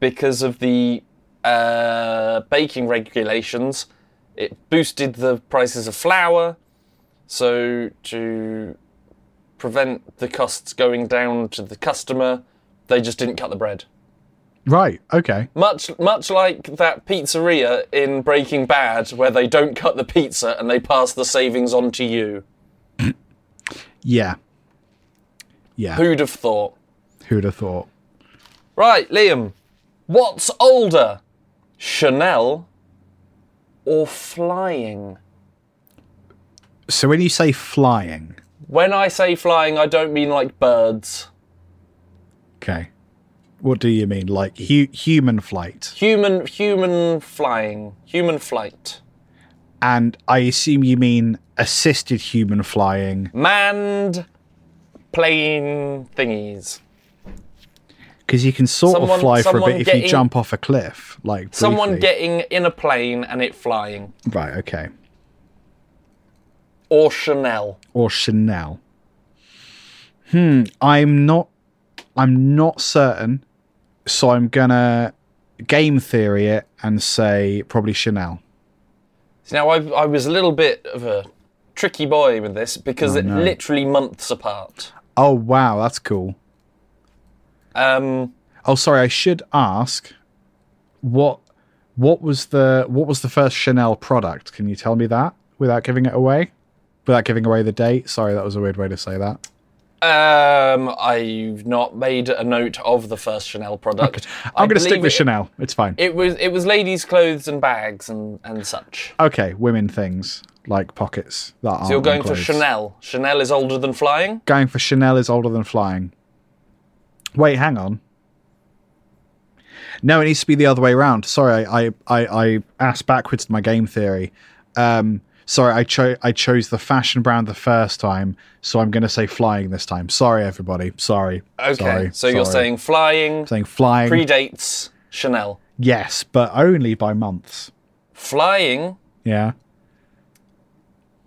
because of the uh, baking regulations. It boosted the prices of flour, so to prevent the costs going down to the customer, they just didn't cut the bread. Right. Okay. Much, much like that pizzeria in Breaking Bad, where they don't cut the pizza and they pass the savings on to you. Yeah. Yeah. Who'd have thought? Who'd have thought? Right, Liam. What's older, Chanel or flying? So when you say flying, When I say flying, I don't mean like birds. okay, what do you mean? Like hu- human flight? Human, human flying, human flight. And I assume you mean assisted human flying, Manned plane thingies. because you can sort Someone- of fly for a bit if you jump off a cliff, like Someone getting in a plane and it flying. right. Okay. Or Chanel. or Chanel. Hmm, I'm not I'm not certain. So I'm gonna game theory it and say probably Chanel. Now, I, I was a little bit of a tricky boy with this because it no. literally months apart. Oh wow, that's cool. Um, Oh sorry, I should ask what what was the what was the first Chanel product? Can you tell me that without giving it away? Without giving away the date? Sorry, that was a weird way to say that. um, I've not made a note of the first Chanel product. I'm gonna stick with it- Chanel. It's fine. It was it was ladies' clothes and bags and, and such. okay, women things like pockets that aren't So you're going for. Chanel. Chanel is older than flying. going for Chanel is older than flying. Wait, hang on. No, it needs to be the other way around. Sorry, I I, I, I asked backwards to my game theory. Um, sorry, I chose I chose the fashion brand the first time, so I'm going to say flying this time. Sorry, everybody. Sorry. Okay, Sorry, so you're saying flying saying flying? predates Chanel. yes, but only by months. Flying, Yeah.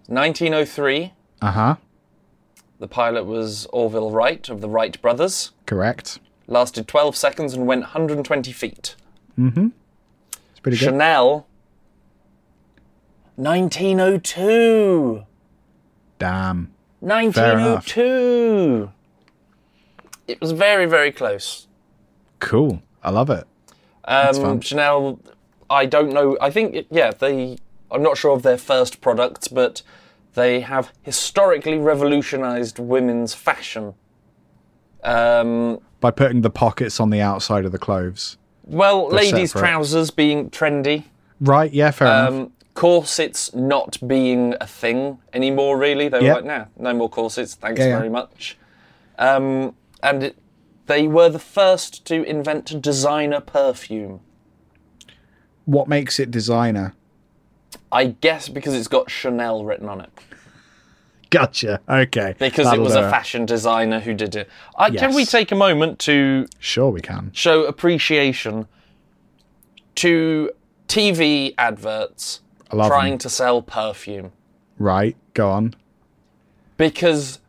1903. Uh huh. The pilot was Orville Wright of the Wright brothers. Correct. Lasted 12 seconds and went 120 feet. Mm hmm. It's pretty good. Chanel 1902. Damn. 1902. It was very, very close. Cool. I love it. Um. Chanel, I don't know. I think, yeah, they. I'm not sure of their first products, but they have historically revolutionized women's fashion. Um, By putting the pockets on the outside of the clothes. well, ladies' separate. trousers being trendy, Right, yeah, fair enough. Corsets not being a thing anymore. Really, they were Yeah. like, "Nah, no more corsets. Thanks Yeah, yeah. very much." Um, and it, they were the first to invent designer perfume. What makes it designer? I guess because it's got Chanel written on it. Gotcha. Okay. Because it That'll was a fashion designer who did it. I, Can we take a moment to Sure, we can. show appreciation to TV adverts I love trying them. to sell perfume? Right, go on. Because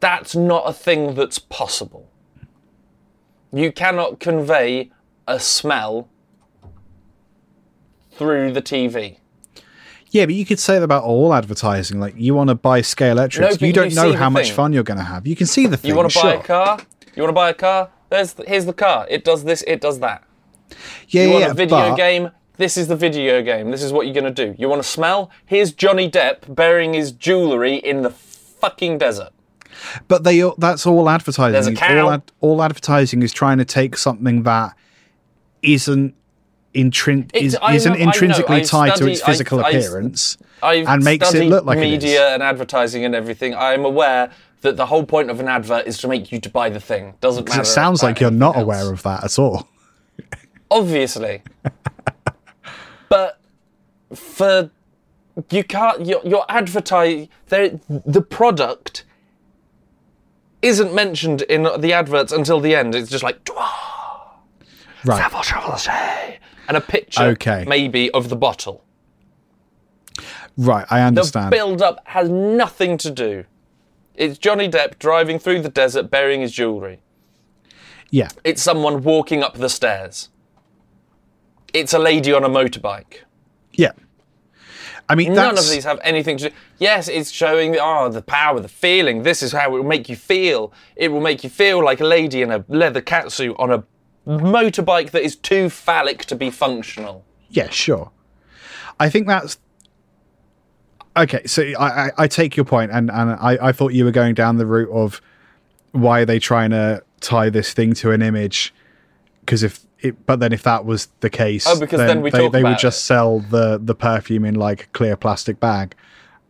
that's not a thing that's possible. You cannot convey a smell through the TV. Yeah, but you could say that about all advertising. Like, you want to buy Scale No, Electrics, but you you don't know how much thing. fun you're going to have. You can see the thing. You want to buy sure. a car? You want to buy a car? There's here's the car. It does this. It does that. Yeah, You yeah, want a video but- game? This is the video game. This is what you're gonna do. You want to smell? Here's Johnny Depp burying his jewelry in the fucking desert. But they that's all advertising. There's a cow. All, ad, all advertising is trying to take something that isn't intrin- is, isn't know- intrinsically tied to its physical I've- appearance I've and makes it look like it is. media and advertising and everything. I'm aware that the whole point of an advert is to make you to buy the thing. Doesn't matter. It sounds like you're not anything aware of that at all. obviously. But for you can't you're, you're advertising there the product isn't mentioned in the adverts until the end. It's just like Right. and a picture Okay. maybe of the bottle. Right, I understand. The build up has nothing to do. It's Johnny Depp driving through the desert burying his jewelry. yeah. It's someone walking up the stairs. It's a lady on a motorbike. Yeah. I mean, None that's, of these have anything to do. Yes, it's showing oh the power, the feeling. This is how it will make you feel. It will make you feel like a lady in a leather catsuit on a motorbike that is too phallic to be functional. Yeah, sure. I think that's okay. So I, I, I take your point, and and I, I thought you were going down the route of why are they trying to tie this thing to an image? Because if it, but then if that was the case, Oh, because then we they, they would just it. sell the the perfume in like a clear plastic bag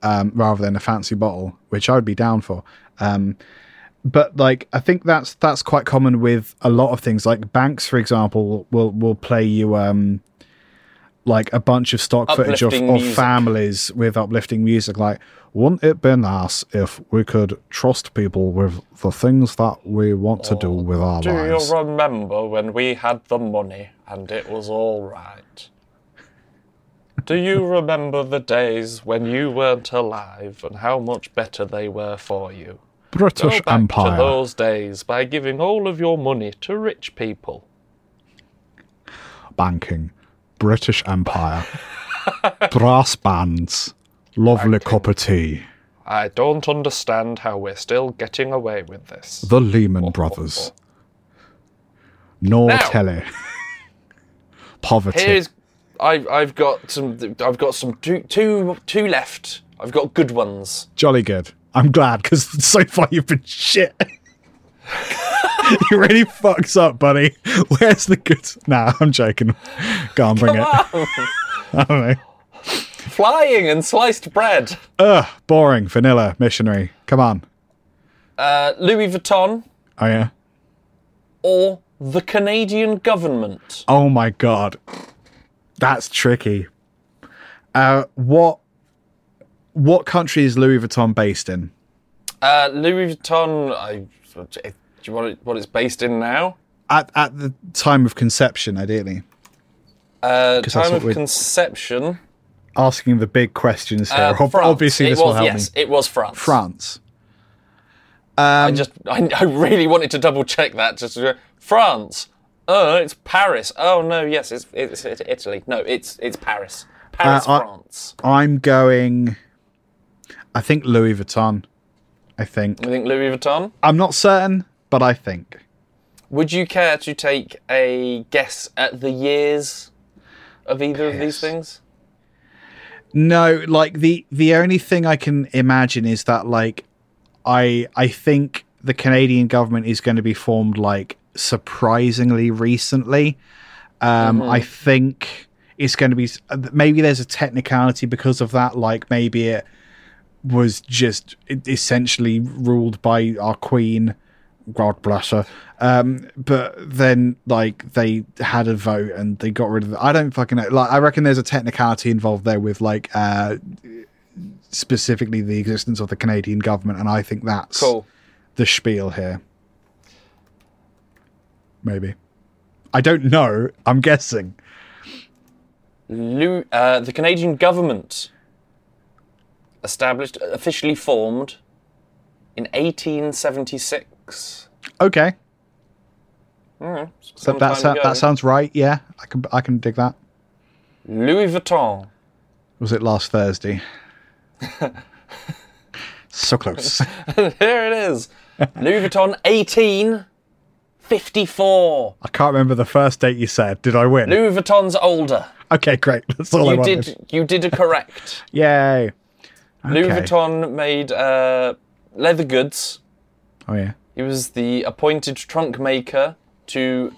um, rather than a fancy bottle, which I would be down for. Um, but like I think that's that's quite common with a lot of things. Like banks, for example, will will play you um like a bunch of stock footage of, of families with uplifting music. Like, wouldn't it be nice if we could trust people with the things that we want to do with our Do lives? Do you remember when we had the money and it was all right? Do you remember the days when you weren't alive and how much better they were for you? Go British back Empire. to those days by giving all of your money to rich people. banking, British Empire, brass bands, lovely cup of tea, I don't understand how we're still getting away with this. the Lehman oh, oh, Brothers, oh. no Now- telly, poverty. Here's I I've got some I've got some two two two left. I've got good ones. Jolly good. I'm glad because so far you've been shit. you really fucks up, buddy. Where's the good? Nah, I'm joking. Go on, bring it. I don't know. Flying and sliced bread. Ugh, boring. Vanilla missionary. Come on. Uh, Louis Vuitton Oh yeah. or the Canadian government. Oh my god. That's tricky. Uh, what what country is Louis Vuitton based in? Uh, Louis Vuitton. I, do you want it, what it's based in now? At at the time of conception, ideally. Uh, time of conception. Asking the big questions here. Uh, Obviously, it this was, will help yes, me. it was France. France. I just, I, I really wanted to double check that. Just France. Oh, it's Paris. Oh no, yes, it's it's, it's Italy. No, it's it's Paris. Paris, Uh, France. I'm going. I think Louis Vuitton. I think. You think Louis Vuitton? I'm not certain, but I think. Would you care to take a guess at the years of either of these things? No, like the the only thing I can imagine is that like I I think the Canadian government is going to be formed like surprisingly recently. Um I think it's going to be maybe there's a technicality because of that like maybe it was just essentially ruled by our queen God bless her. Um, but then like they had a vote and they got rid of it. I don't fucking know. Like I reckon there's a technicality involved there with like uh specifically the existence of the Canadian government, and I think that's Cool. the spiel here. Maybe. I don't know. I'm guessing. Uh, the Canadian government established, officially formed in 1876. Okay. So that, that, sounds right. Yeah, I can I can dig that. Louis Vuitton. Was it last Thursday? so close. Here it is. Louis Vuitton 1854. I can't remember the first date you said. Did I win? Louis Vuitton's older. Okay, great. That's all I You wanted. did you did a correct. Yay. Louis Vuitton made uh, leather goods. Oh yeah. He was the appointed trunk maker to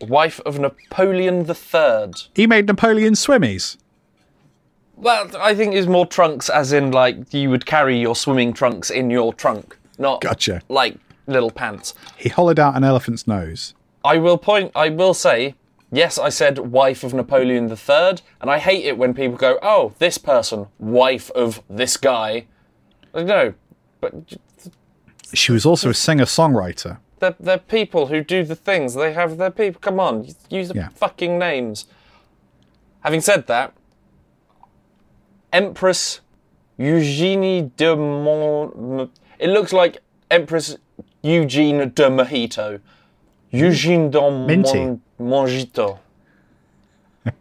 wife of Napoleon III. He made Napoleon swimmies. Well, I think it's more trunks, as in like you would carry your swimming trunks in your trunk, not Gotcha. like little pants. He hollowed out an elephant's nose. I will point. I will say, yes, I said wife of Napoleon III, and I hate it when people go, "Oh, this person, wife of this guy." No, but She was also a singer-songwriter. they're, they're people who do the things. They have their people. Come on, use the Yeah. fucking names. Having said that, Empress Eugenie de Mon. It looks like Empress Eugene de Mojito. Eugene de Mon- Mojito.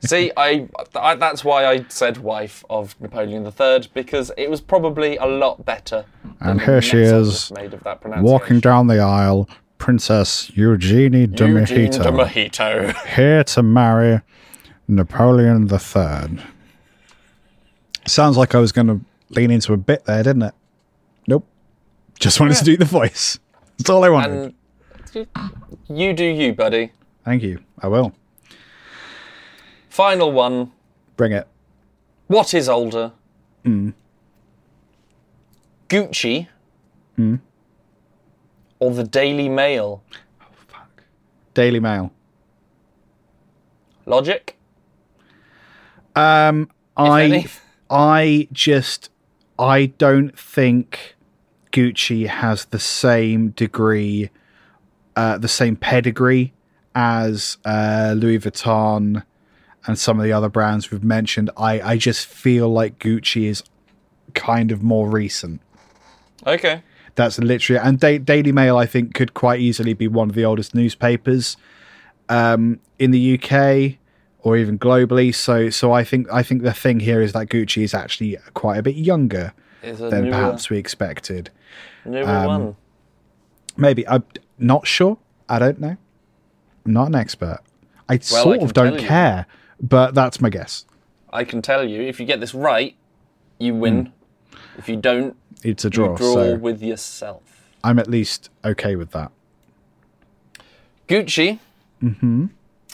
See, I, I that's why I said wife of Napoleon III because it was probably a lot better. And here she is, made of that. Walking down the aisle, Princess Eugenie de Eugene Mojito, de Mojito. here to marry Napoleon III. Sounds like I was going to lean into a bit there, didn't it? Nope. Just wanted to do the voice. That's all I wanted. And you do you, buddy. Thank you. I will. Final one. Bring it. What is older? Hmm. Gucci or the Daily Mail? Oh, fuck. Daily Mail. Logic? Um, I. I just I don't think Gucci has the same degree, uh, the same pedigree as uh, Louis Vuitton and some of the other brands we've mentioned. I I just feel like Gucci is kind of more recent. Okay. That's literally and da- Daily Mail. I think could quite easily be one of the oldest newspapers um, in the UK or even globally. So, so I think I think the thing here is that Gucci is actually quite a bit younger than newer, perhaps we expected. newer um, one. Maybe I'm not sure. I don't know. I'm not an expert. I Well, sort can of don't you. care, but that's my guess. I can tell you, if you get this right, you win. If you don't, It's a you draw, draw so with yourself. I'm at least okay with that. Gucci, Mm-hmm.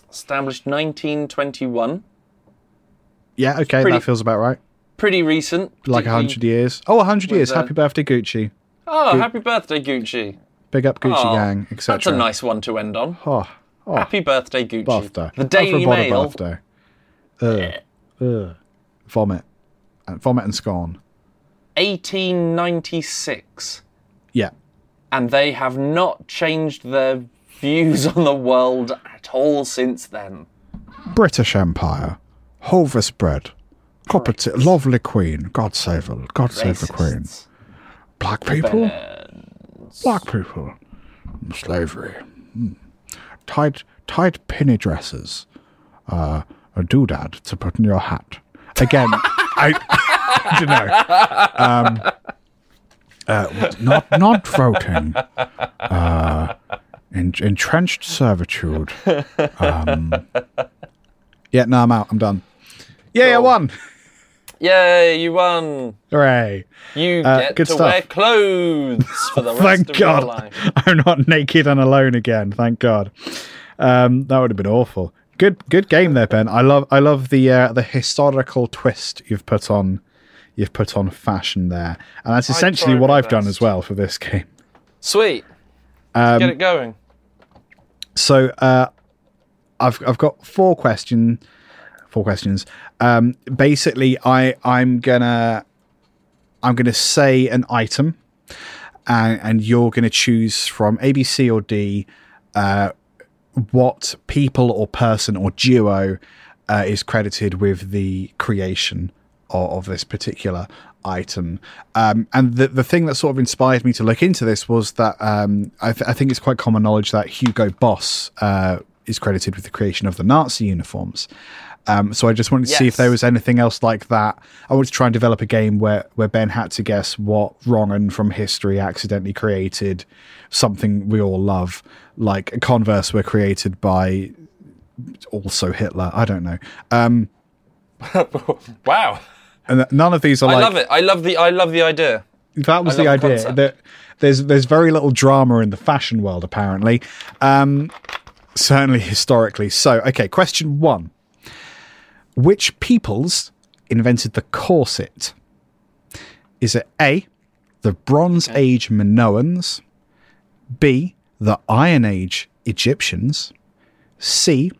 established 1921. Yeah, okay, pretty- that feels about right. Pretty recent. Like a particularly- hundred years. Oh, hundred years. Happy birthday, Gucci. Oh, happy birthday, Gucci. Big up Gucci Oh, gang, etc. That's a nice one to end on. Oh, oh, Happy birthday, Gucci. birthday. The Daily Mail, Birthday. Ugh. Ugh. Vomit. And vomit and scorn. 1896. Yeah. And they have not changed their views on the world at all since then. British Empire. Hovis bread. Property. Lovely queen. God save her. God save the queen. Black people. Black people. Slavery. Hmm. Tight, tight penny dresses. Uh, a doodad to put in your hat. Again, I, I don't know. Um, uh, not not voting. Uh, en- entrenched servitude. Um, yeah, no, I'm out. I'm done. Yeah, I won. Yay, you won! Hooray. You Uh, get to stuff. wear clothes for the rest Thank of your God. life. I'm not naked and alone again. Thank God. Um, that would have been awful. Good, good game there, Ben. I love, I love the uh, the historical twist you've put on, you've put on fashion there, and that's essentially what I've done as well for this game. Sweet. Um, Get it going. So uh, I've I've got four question, four questions. Um, basically, I I'm gonna I'm gonna say an item, and and you're gonna choose from A, B, C, or D. Uh, what people or person or duo uh, is credited with the creation of, of this particular item. Um, and the the thing that sort of inspired me to look into this was that um, I, th- I think it's quite common knowledge that Hugo Boss uh, is credited with the creation of the Nazi uniforms. Um, so I just wanted to see if there was anything else like that. I wanted to try and develop a game where where Ben had to guess what wrong and from history accidentally created something we all love, like Converse were created by also Hitler. I don't know. Um, Wow. And none of these are I like love it. I love the I love the idea. that was the idea. that there's there's very little drama in the fashion world apparently. Um, certainly historically. So okay, question one: Which peoples invented the corset? Is it A, the Bronze Age Minoans, B, the Iron Age Egyptians, C,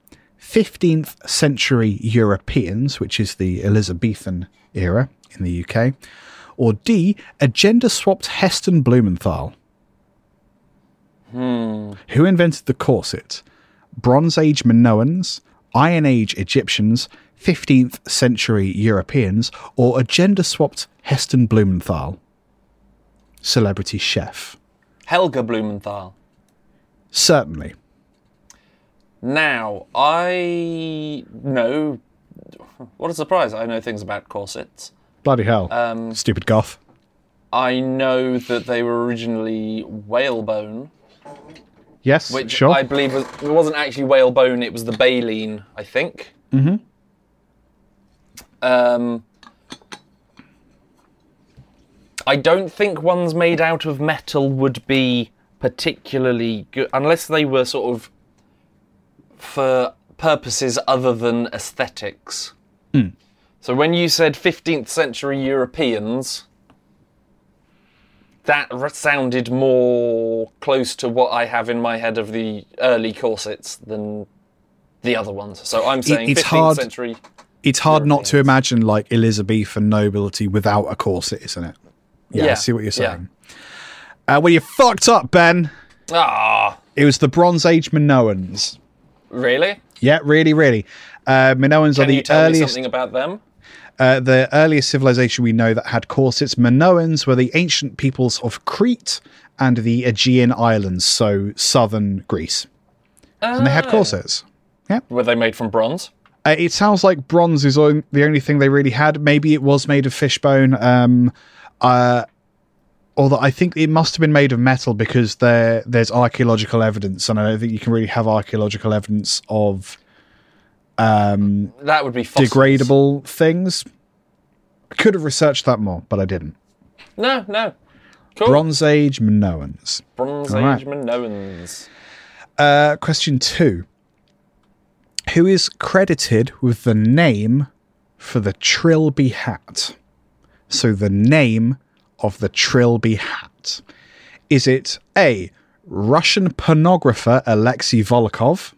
15th century Europeans, which is the Elizabethan era in the UK, or D, a gender swapped Heston Blumenthal? Hmm. Who invented the corset? Bronze Age Minoans, Iron Age Egyptians, 15th century Europeans, or a gender swapped Heston Blumenthal? Celebrity chef. Helga Blumenthal. Certainly. Now, I know. What a surprise! I know things about corsets. Bloody hell. Um, Stupid goth. I know that they were originally whalebone, Yes, which sure. I believe was, it wasn't actually whalebone; it was the baleen, I think. Mm-hmm. Um, I don't think ones made out of metal would be particularly good unless they were sort of for purposes other than aesthetics. So when you said 15th century Europeans, that sounded more close to what I have in my head of the early corsets than the other ones. So I'm saying it's 15th hard- century. it's hard not to imagine like Elizabethan nobility without a corset, isn't it? Yeah, I see what you're yeah. saying. Uh, well, you fucked up, Ben. Ah, It was the Bronze Age Minoans. really? Yeah, really, really. Uh, Minoans are Can the you tell me earliest, something about them? uh, the earliest civilization we know that had corsets. Minoans were the ancient peoples of Crete and the Aegean Islands, so southern Greece, and they had corsets. Yeah. Were they made from bronze? Uh, it sounds like bronze is the only thing they really had. Maybe it was made of fishbone. Um, uh, although I think it must have been made of metal because there there's archaeological evidence, and I don't think you can really have archaeological evidence of That would be fossils. degradable things. I could have researched that more, but I didn't. No, no. Cool. Bronze Age Minoans. Bronze All right. Age Minoans. Uh, question two. Who is credited with the name for the Trilby hat? So the name of the Trilby hat. Is it A. Russian pornographer Alexei Volokov?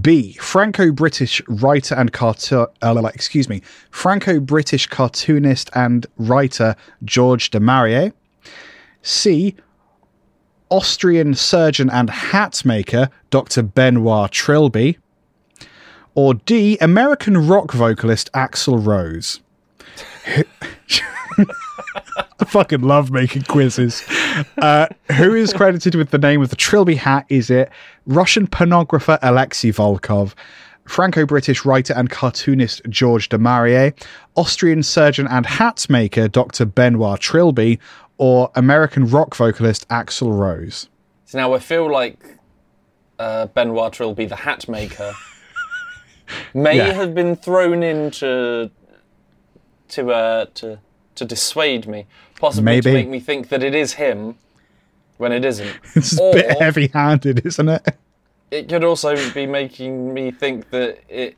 B. Franco-British writer and cartoon, uh, excuse me, Franco-British cartoonist and writer George de Maurier. C. Austrian surgeon and hat maker Dr. Benoit Trilby. Or D. American rock vocalist Axl Rose. I fucking love making quizzes. Uh, who is credited with the name of the Trilby hat? Is it Russian pornographer Alexei Volkov, Franco British writer and cartoonist George de Marie, Austrian surgeon and hat maker Dr. Benoit Trilby, or American rock vocalist Axl Rose? So now I feel like uh, Benoit Trilby, the hat maker, may Yeah. have been thrown in to to uh, to to dissuade me, possibly Maybe. to make me think that it is him when it isn't. It's a bit heavy handed, isn't it? it could also be making me think that it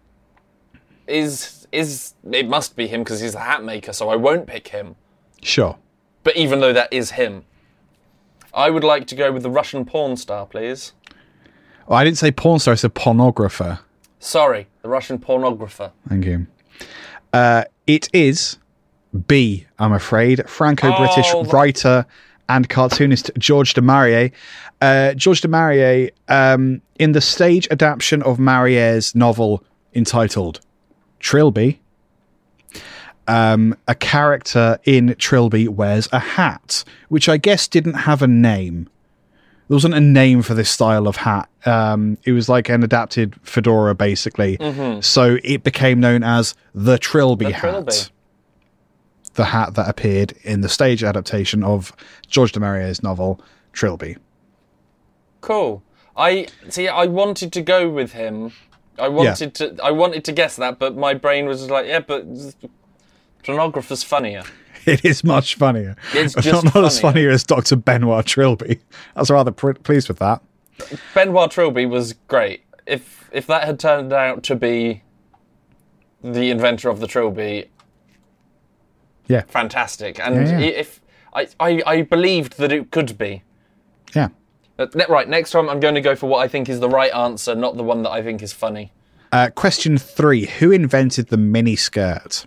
is is it must be him because he's the hat maker, so I won't pick him. Sure. But even though that is him, I would like to go with the Russian porn star, please. Oh, I didn't say porn star, I said pornographer. Sorry, the Russian pornographer. Thank you. Uh, it is B, I'm afraid. Franco British Oh, writer and cartoonist George de Marie. Uh, George de Marie, um, in the stage adaptation of Marie's novel entitled Trilby, um, a character in Trilby wears a hat, which I guess didn't have a name. There wasn't a name for this style of hat. Um, it was like an adapted fedora, basically. So it became known as the Trilby The hat. Trilby. The hat that appeared in the stage adaptation of George de Maurier's novel Trilby. Cool. I see. I wanted to go with him. I wanted to. I wanted to guess that, but my brain was like, yeah, but pornographer's funnier. It is much funnier. It's not, just not as funnier. funnier as Dr. Benoit Trilby. I was rather pr- pleased with that. Benoit Trilby was great. If if that had turned out to be the inventor of the Trilby, Yeah. fantastic. And Yeah, yeah. if I, I I believed that it could be. Yeah. But right, next time I'm going to go for what I think is the right answer, not the one that I think is funny. Uh, question three Who invented the mini skirt?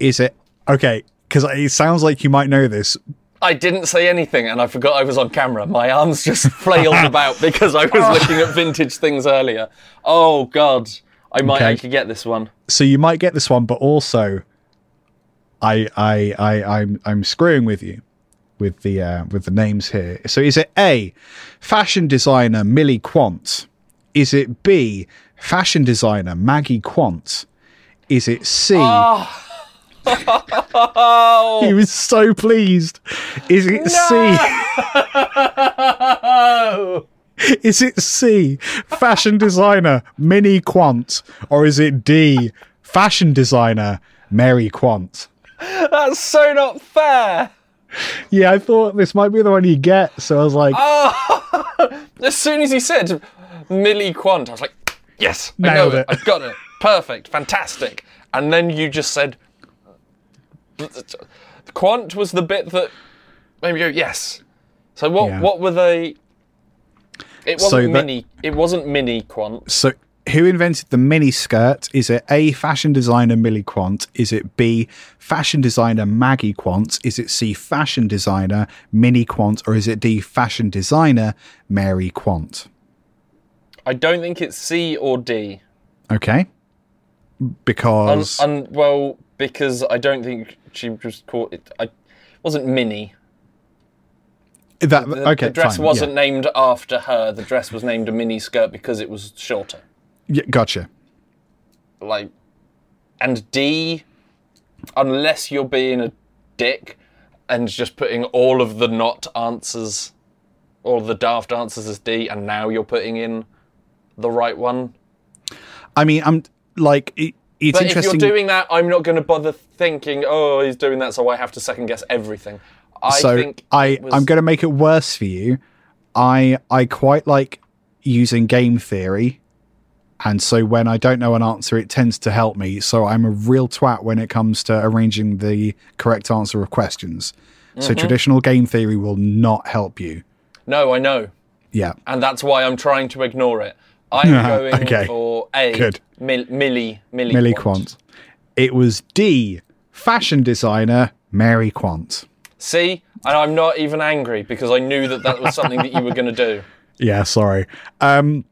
Is it. Okay, because it sounds like you might know this. I didn't say anything and I forgot I was on camera. My arms just flailed about because I was looking at vintage things earlier. Oh, God. I might Okay. actually get this one. So you might get this one, but also. I I I I'm I'm screwing with you with the uh, with the names here. So is it A, fashion designer Millie Quant? Is it B, fashion designer Maggie Quant? Is it C? Oh, He was so pleased. Is it oh. C? Is it C, fashion designer Minnie Quant, or is it D, fashion designer Mary Quant? That's so not fair. Yeah, I thought this might be the one you get, so I was like, oh, As soon as he said Millie Quant, I was like, yes, I know it. it. I got it. Perfect. Fantastic. And then you just said Quant was the bit that made me go, yes. So what Yeah. what were they it wasn't that- mini it wasn't mini Quant. so who invented the mini skirt? Is it A, fashion designer Millie Quant? Is it B, fashion designer Maggie Quant? Is it C, fashion designer Minnie Quant? Or is it D, fashion designer Mary Quant? I don't think it's C or D. Okay. Because. un, well, because I don't think she was called it I wasn't mini. that, The, okay, the dress fine, wasn't yeah. named after her. The dress was named a mini skirt because it was shorter. Yeah, gotcha. like and D unless you're being a dick and just putting all of the not answers all the daft answers as D and now you're putting in the right one. I mean, I'm like, it, it's But if you're doing that, I'm not going to bother thinking, oh, he's doing that, so I have to second guess everything. I so think I was... I'm going to make it worse for you. I, I quite like using game theory. And so when I don't know an answer, it tends to help me. So I'm a real twat when it comes to arranging the correct answer of questions. Mm-hmm. So traditional game theory will not help you. No, I know. Yeah. And that's why I'm trying to ignore it. I'm going Okay. for A. Good. Mil- Millie. Millie. Millie Quant. Quant. It was D, fashion designer Mary Quant. See? And I'm not even angry because I knew that that was something that you were going to do. Yeah, sorry. Um,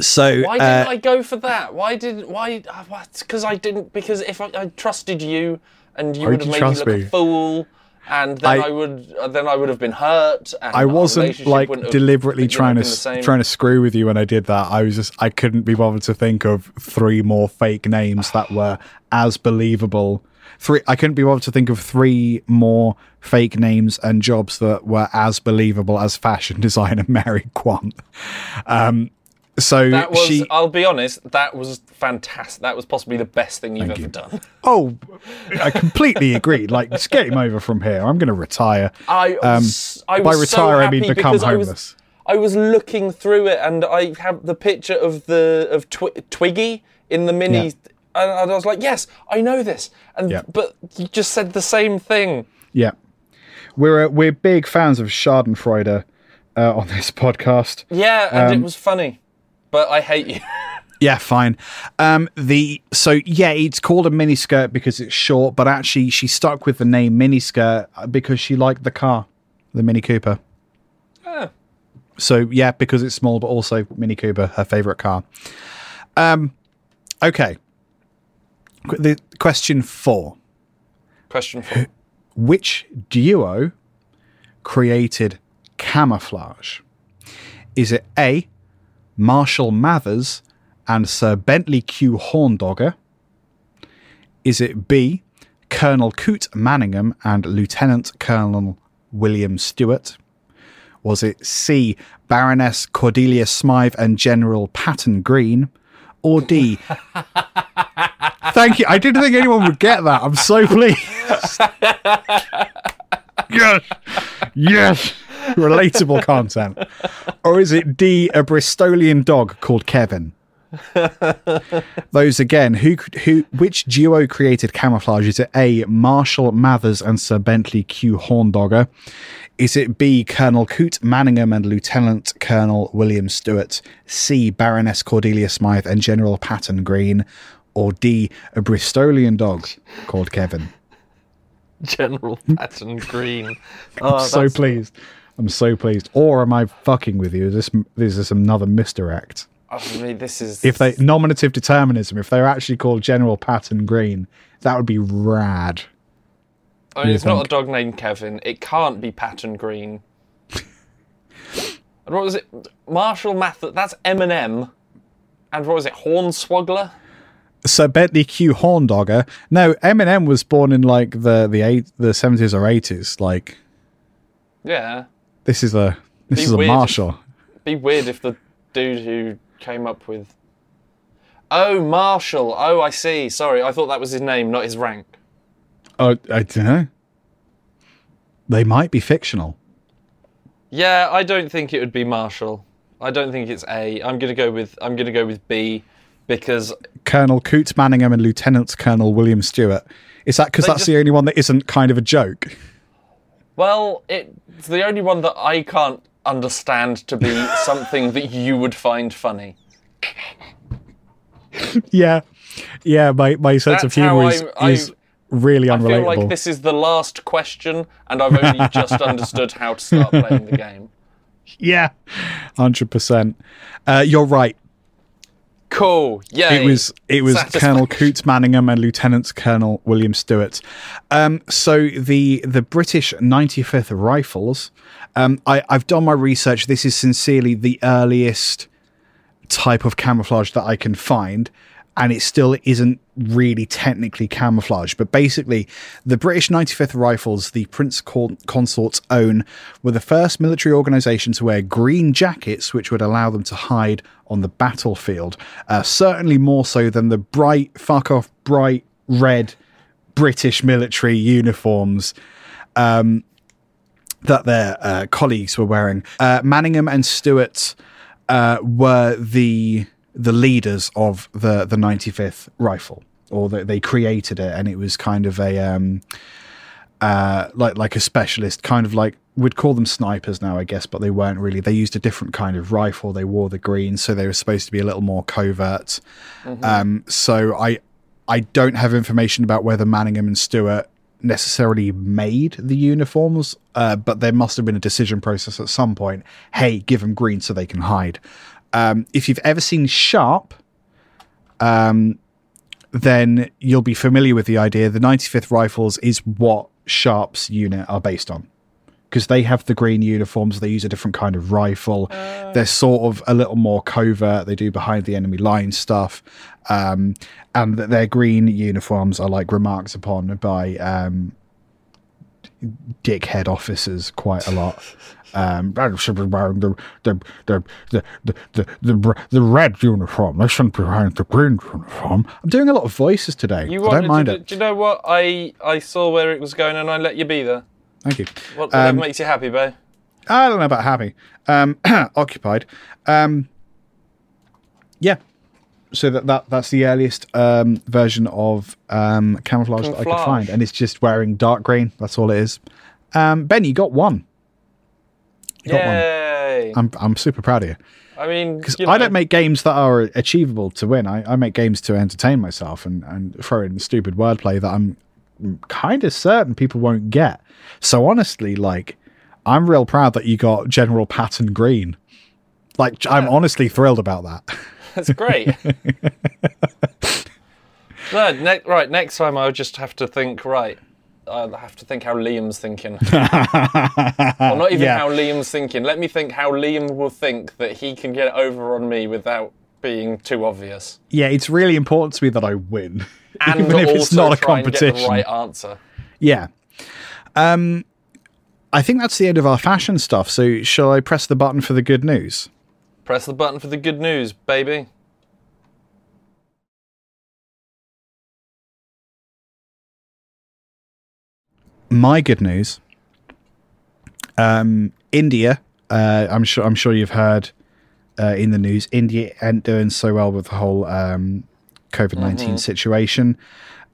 so Why uh, didn't I go for that? Why did why? uh? Because I didn't. Because if I, I trusted you, and you would have made me look me? a fool, and then I, I- would uh, then I would have been hurt. And I wasn't like deliberately have trying to been the s- same. trying to screw with you when I did that. I was just I couldn't be bothered to think of three more fake names that were as believable. Three I couldn't be bothered to think of three more fake names and jobs that were as believable as fashion designer Mary Quant. Um, so That was, she I'll be honest, that was fantastic. That was possibly the best thing you've ever done. oh I completely agree. Like just get him over from here. I'm going to retire. I was, I Um, by was so retire, I mean become because I was- homeless. I was looking through it and I have the picture of the of Twi- Twiggy in the mini, Yeah. and I was like, yes, I know this. And Yeah. but you just said the same thing. Yeah, we're uh, we're big fans of Schadenfreude uh, on this podcast. Yeah, and Um, it was funny, but I hate you. Yeah, fine. Um, the so yeah, it's called a miniskirt because it's short, but actually she stuck with the name miniskirt because she liked the car, the Mini Cooper. Ah. So yeah, because it's small, but also Mini Cooper, her favorite car. Um, okay. Qu- The question four: Question four. Which duo created camouflage? Is it A. Marshall Mathers and Sir Bentley Q Horndogger? Is it B. Colonel Coote Manningham and Lieutenant Colonel William Stewart? Was it C. Baroness Cordelia Smythe and General Patton Green? Or D. Thank you. I didn't think anyone would get that. I'm so pleased. yes. Yes. Relatable content. Or is it D, a Bristolian dog called Kevin? Those again, who who which duo created camouflage? Is it A, Marshall Mathers and Sir Bentley Q Horndogger? Is it B, Colonel Coote Manningham and Lieutenant Colonel William Stewart? C, Baroness Cordelia Smythe and General Patton Green? Or D, a Bristolian dog called Kevin? General Patton Green. Oh, so that's- pleased. I'm so pleased. Or am I fucking with you? Is this is this another misdirect? I mean, this is If they nominative determinism, if they're actually called General Patton Green, that would be rad. I mean, it's not a dog named Kevin. It can't be Patton Green. and what was it? Marshall Math. That's Eminem. And what was it? Hornswoggler. Sir Bentley Q Horndogger. No, Eminem was born in like the the eight the seventies or eighties. Like Yeah. This is a this Be is a weird. Marshall. Be weird if the dude who came up with. Oh, Marshall. Oh, I see. Sorry, I thought that was his name, not his rank. Oh, I don't know. They might be fictional. Yeah, I don't think it would be Marshall. I don't think it's A. I'm gonna go with I'm gonna go with B, because Colonel Coots Manningham and Lieutenant Colonel William Stewart. Is that because that's just- the only one that isn't kind of a joke? Well, it's the only one that I can't understand to be something that you would find funny. Yeah, yeah. My my sense That's of humor is, I- is really I feel like this is the last question, and I've only just understood how to start playing the game. Yeah, hundred percent. Uh, you're right. Cool. Yeah. It was it was Colonel Coote Manningham and Lieutenant Colonel William Stewart. Um, so the the British 95th Rifles. Um, I, I've done my research. This is sincerely the earliest type of camouflage that I can find, and it still isn't really technically camouflage. But basically, the British 95th Rifles, the Prince Consort's own, were the first military organisation to wear green jackets, which would allow them to hide on the battlefield. Uh, certainly more so than the bright, fuck off, bright red British military uniforms that their uh, colleagues were wearing. Uh, Manningham and Stewart uh, were the the leaders of the the 95th Rifle, or the, they created it, and it was kind of a um, uh, like like a specialist, kind of like we'd call them snipers now, I guess, but they weren't really. They used a different kind of rifle. They wore the green, so they were supposed to be a little more covert. Um, so I I don't have information about whether Manningham and Stewart necessarily made the uniforms, uh, but there must have been a decision process at some point. Hey, give them green so they can hide. Um, if you've ever seen Sharpe, um, then you'll be familiar with the idea. The 95th Rifles is what Sharpe's unit are based on. Because they have the green uniforms, they use a different kind of rifle. They're sort of a little more covert. They do behind the enemy line stuff, um, and th- their green uniforms are like remarked upon by um, dickhead officers quite a lot. Um, "I should be wearing the the the the the the, the, red uniform. They shouldn't be wearing the green uniform. I'm doing a lot of voices today. You I don't mind to, it. Do you know what? I I saw where it was going and I let you be there. Thank you. What, Um, makes you happy, babe. I don't know about happy. Um, occupied. Um, yeah. So that, that that's the earliest um, version of um, camouflage, that I could find, and it's just wearing dark green. That's all it is. Um, ben, you got one. You got one. Yay! I'm I'm super proud of you I mean, because I know, don't make games that are achievable to win. I, I make games to entertain myself and and throw in stupid wordplay that I'm kind of certain people won't get. So honestly, like, I'm real proud that you got General Patton Green. Like, I'm honestly thrilled about that. That's great. no, ne- right. Next time I'll just have to think. Right, I'll have to think how Liam's thinking. or not even Yeah. how Liam's thinking. Let me think how Liam will think that he can get over on me without being too obvious, Yeah, it's really important to me that I win, and even if it's not a try and get competition. the right answer. Yeah. Um, I think that's the end of our fashion stuff. So, shall I press the button for the good news? Press the button for the good news, baby. My good news um india uh i'm sure i'm sure you've heard uh, in the news india ain't doing so well with the whole um covid-19 situation.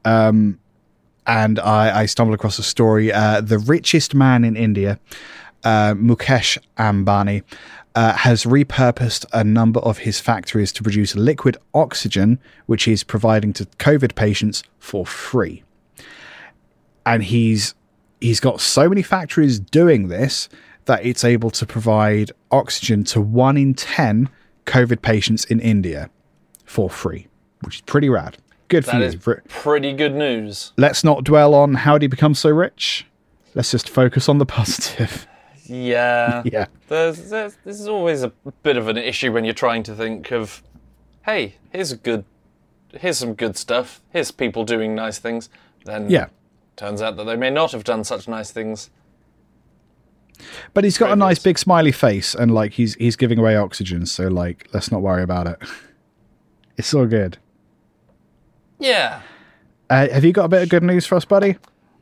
Um and i i stumbled across a story uh the richest man in india uh, mukesh ambani uh, has repurposed a number of his factories to produce liquid oxygen which he's providing to covid patients for free. And he's he's got so many factories doing this that it's able to provide oxygen to one in 10 COVID patients in India for free, which is pretty rad. Good for That you. pretty good news. Let's not dwell on how did he become so rich. Let's just focus on the positive. Yeah. yeah. There's, there's, this is always a bit of an issue when you're trying to think of, hey, here's a good, here's some good stuff. Here's people doing nice things. Then Yeah. Turns out that they may not have done such nice things. But he's got a nice big smiley face and like he's he's giving away oxygen, so like let's not worry about it. It's all good. Yeah. Uh, have you got a bit of good news for us, buddy?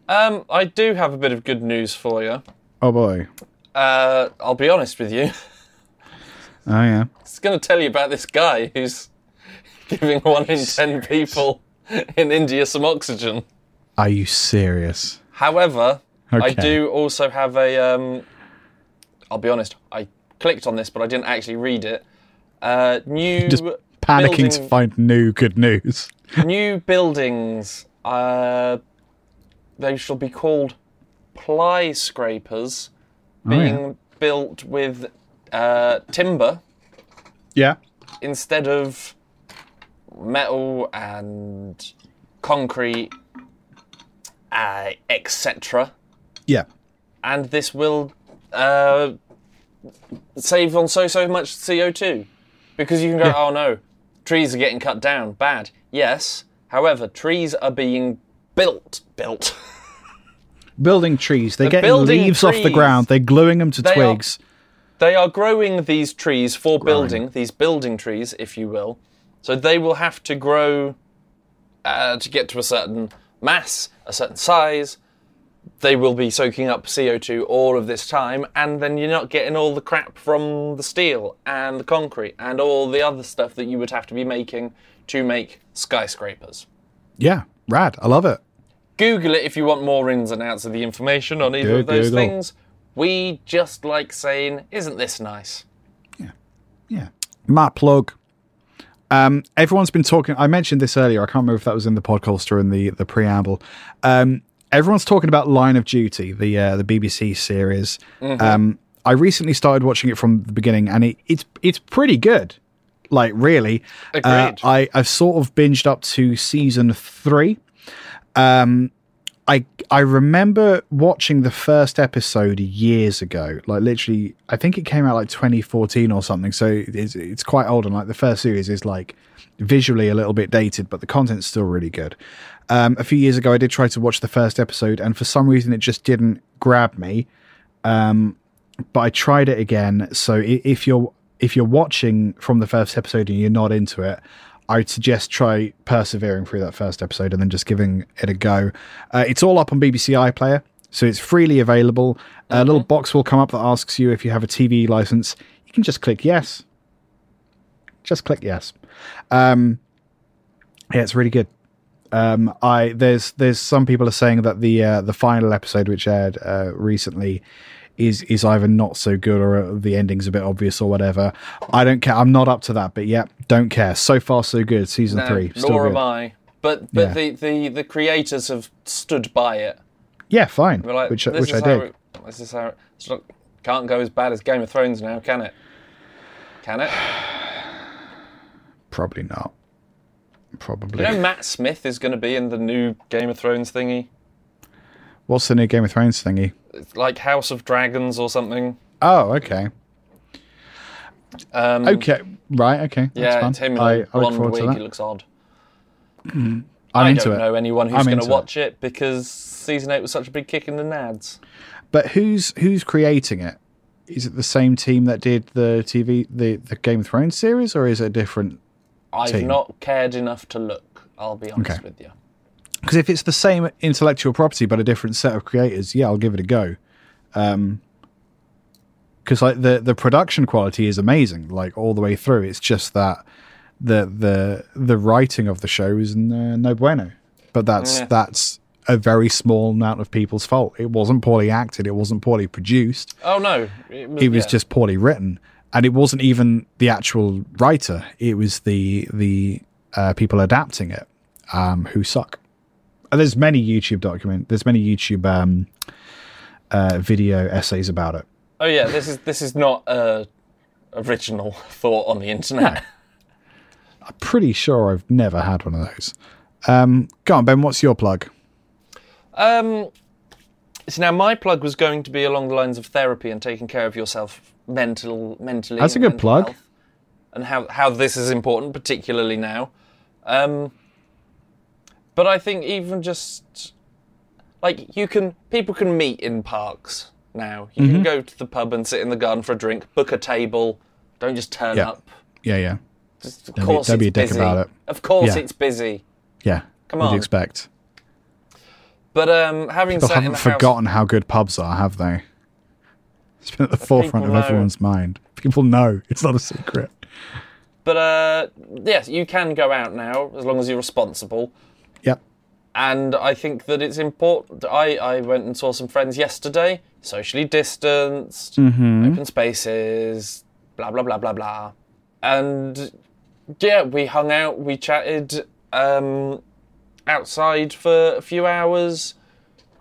Um, I do have a bit of good news for you. Oh boy. Uh, I'll be honest with you. Oh yeah. It's going to tell you about this guy who's giving one in ten people in India some oxygen. Are you serious? However, I do also have a. Um, I'll be honest. I clicked on this, but I didn't actually read it. Uh, new Just panicking building, to find new good news. new buildings. Uh, they shall be called ply scrapers, Oh, yeah. being built with uh, timber Yeah. instead of metal and concrete, uh, etc. Yeah. And this will uh, save on so so much CO2 because you can go, Yeah. oh no, trees are getting cut down, bad. Yes, however, trees are being built, built. Building trees. They're They're getting leaves off the ground. They're gluing them to They are- twigs. They are growing these trees for building, these building trees, if you will. So they will have to grow uh, to get to a certain mass, a certain size. They will be soaking up CO2 all of this time, and then you're not getting all the crap from the steel and the concrete and all the other stuff that you would have to be making to make skyscrapers. Yeah. Rad. I love it. Google it if you want more ins and outs of the information on either Go of those Google. things. We just like saying, isn't this nice? Yeah. Matt plug. Um, everyone's been talking. I mentioned this earlier. I can't remember if that was in the podcast or in the the preamble. Um, everyone's talking about Line of Duty, the uh, the BBC series. Um, I recently started watching it from the beginning, and it, it's it's pretty good. Like really, uh, I I've sort of binged up to season three. Um, I I remember watching the first episode years ago, like literally. I think it came out like 2014 or something. So it's it's quite old, and like the first series is like visually a little bit dated, but the content's still really good. Um, a few years ago, I did try to watch the first episode, and for some reason, it just didn't grab me. Um, but I tried it again. So if you're if you're watching from the first episode and you're not into it, I'd suggest try persevering through that first episode and then just giving it a go. Uh, it's all up on BBC iPlayer, so it's freely available. A little box will come up that asks you if you have a TV license. You can just click yes. Just click yes. Um, yeah, it's really good. Um, I there's there's some people are saying that the uh, the final episode which aired uh, recently is is either not so good or the ending's a bit obvious or whatever. I don't care. I'm not up to that, but yeah, don't care. So far, so good. Season No, three, still nor good. am I. But but Yeah. the, the, the creators have stood by it. Yeah, fine. Like, which which I did. It, this is how it's not, can't go as bad as Game of Thrones now, can it? Can it? Probably not. Probably. You know, Matt Smith is going to be in the new Game of Thrones thingy. What's the new Game of Thrones thingy? It's like House of Dragons or something. Oh, okay. Um, Okay, right. Okay, that's Yeah, fun. it's him in I, blonde wig. He looks odd. I'm I into don't it. know anyone who's I'm going into to watch it. because season eight was such a big kick in the nads. But who's who's creating it? Is it the same team that did the TV the the Game of Thrones series, or is it a different? I've Team. not cared enough to look. I'll be honest Okay. with you. Because if it's the same intellectual property but a different set of creators, yeah, I'll give it a go. Um, because like the the production quality is amazing, like all the way through. It's just that the the the writing of the show is no, no bueno. But that's Yeah. that's a very small amount of people's fault. It wasn't poorly acted. It wasn't poorly produced. Oh no, it was, it was yeah. just poorly written and it wasn't even the actual writer it was the the uh, people adapting it um, who suck there's many youtube document there's many youtube um, uh, video essays about it Oh yeah, this is this is not a original thought on the internet. i'm pretty sure i've never had one of those um, go on ben what's your plug Um, so now my plug was going to be along the lines of therapy and taking care of yourself mental mentally. That's a good plug. And how how this is important, particularly now. Um, but I think even just like you can people can meet in parks now. You Mm-hmm. can go to the pub and sit in the garden for a drink, book a table. Don't just turn Yeah. up. yeah yeah Just, of Don't be- course don't be it's a dick busy. about it. Of course Yeah. it's busy. yeah Come what do on. you expect But um, having people haven't the house, forgotten how good pubs are have they it's been at the forefront of know. everyone's mind people know it's not a secret But uh, yes, you can go out now as long as you're responsible. Yep And I think that it's important. I, I went and saw some friends yesterday, socially distanced, open spaces, blah, blah, blah, blah, blah. And yeah, we hung out, we chatted um, outside for a few hours.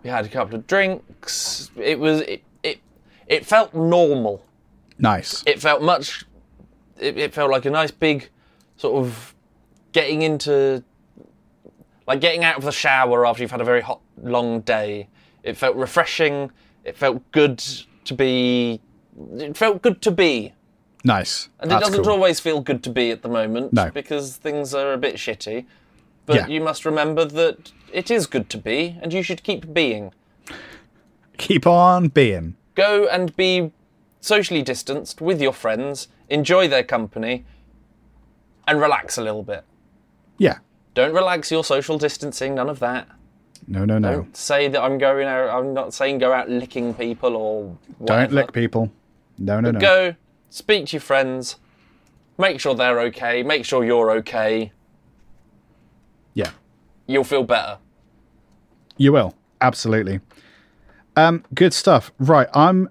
We had a couple of drinks. It was, it, it, it felt normal nice it felt much it, it felt like a nice big sort of getting into like getting out of the shower after you've had a very hot long day it felt refreshing it felt good to be it felt good to be Nice. and That's it doesn't cool. always feel good to be at the moment No. because things are a bit shitty but Yeah. you must remember that it is good to be and you should keep being Keep on being. go and be socially distanced with your friends, enjoy their company, and relax a little bit. Yeah. Don't relax your social distancing, none of that. No, no, no. Don't say that I'm going out, I'm not saying go out licking people or whatever. Don't lick people. No, no, no. Go, speak to your friends, make sure they're okay, make sure you're okay. Yeah. You'll feel better. You will. Absolutely. Um, good stuff. Right. I'm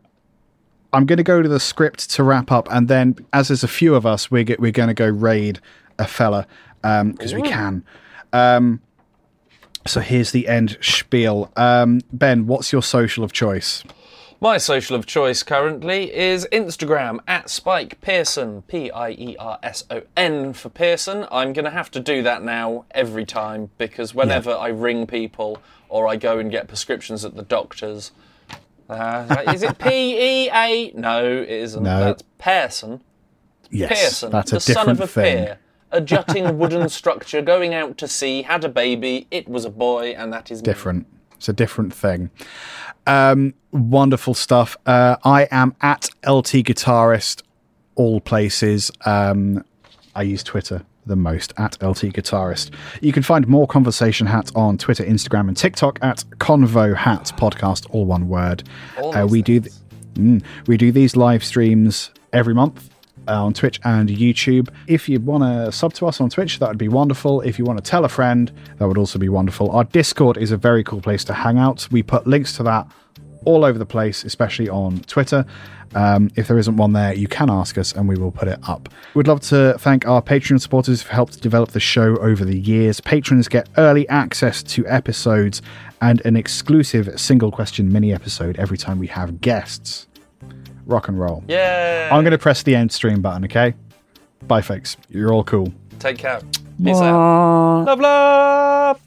I'm going to go to the script to wrap up, and then, as there's a few of us, we're we're going to go raid a fella because we can. Um, so here's the end spiel. Um, ben, what's your social of choice? My social of choice currently is Instagram at Spike Pierson, P I E R S O N for Pierson. I'm going to have to do that now every time because whenever I ring people or I go and get prescriptions at the doctor's, uh, is it P E A? No, it isn't. No. That's Pearson. Yes, Pearson, that's the a son of different a thing. pear. A jutting wooden structure going out to sea, had a baby, it was a boy, and that is me. Different. It's a different thing. Um, wonderful stuff. Uh, I am at LT Guitarist, all places. Um, I use Twitter the most at LT Guitarist. You can find more Conversation Hat on Twitter, Instagram, and TikTok at Convo Hat Podcast, all one word. All Uh, we do. Th- Mm. we do these live streams every month on Twitch and YouTube. If you want to sub to us on Twitch, that would be wonderful. If you want to tell a friend, that would also be wonderful. Our Discord is a very cool place to hang out. We put links to that all over the place, especially on Twitter. Um, if there isn't one there, you can ask us and we will put it up. We'd love to thank our Patreon supporters who've helped develop the show over the years. Patrons get early access to episodes and an exclusive single question mini episode every time we have guests. Rock and roll. Yeah. I'm going to press the end stream button, okay? Bye, folks. You're all cool. Take care. Peace out. Love, love.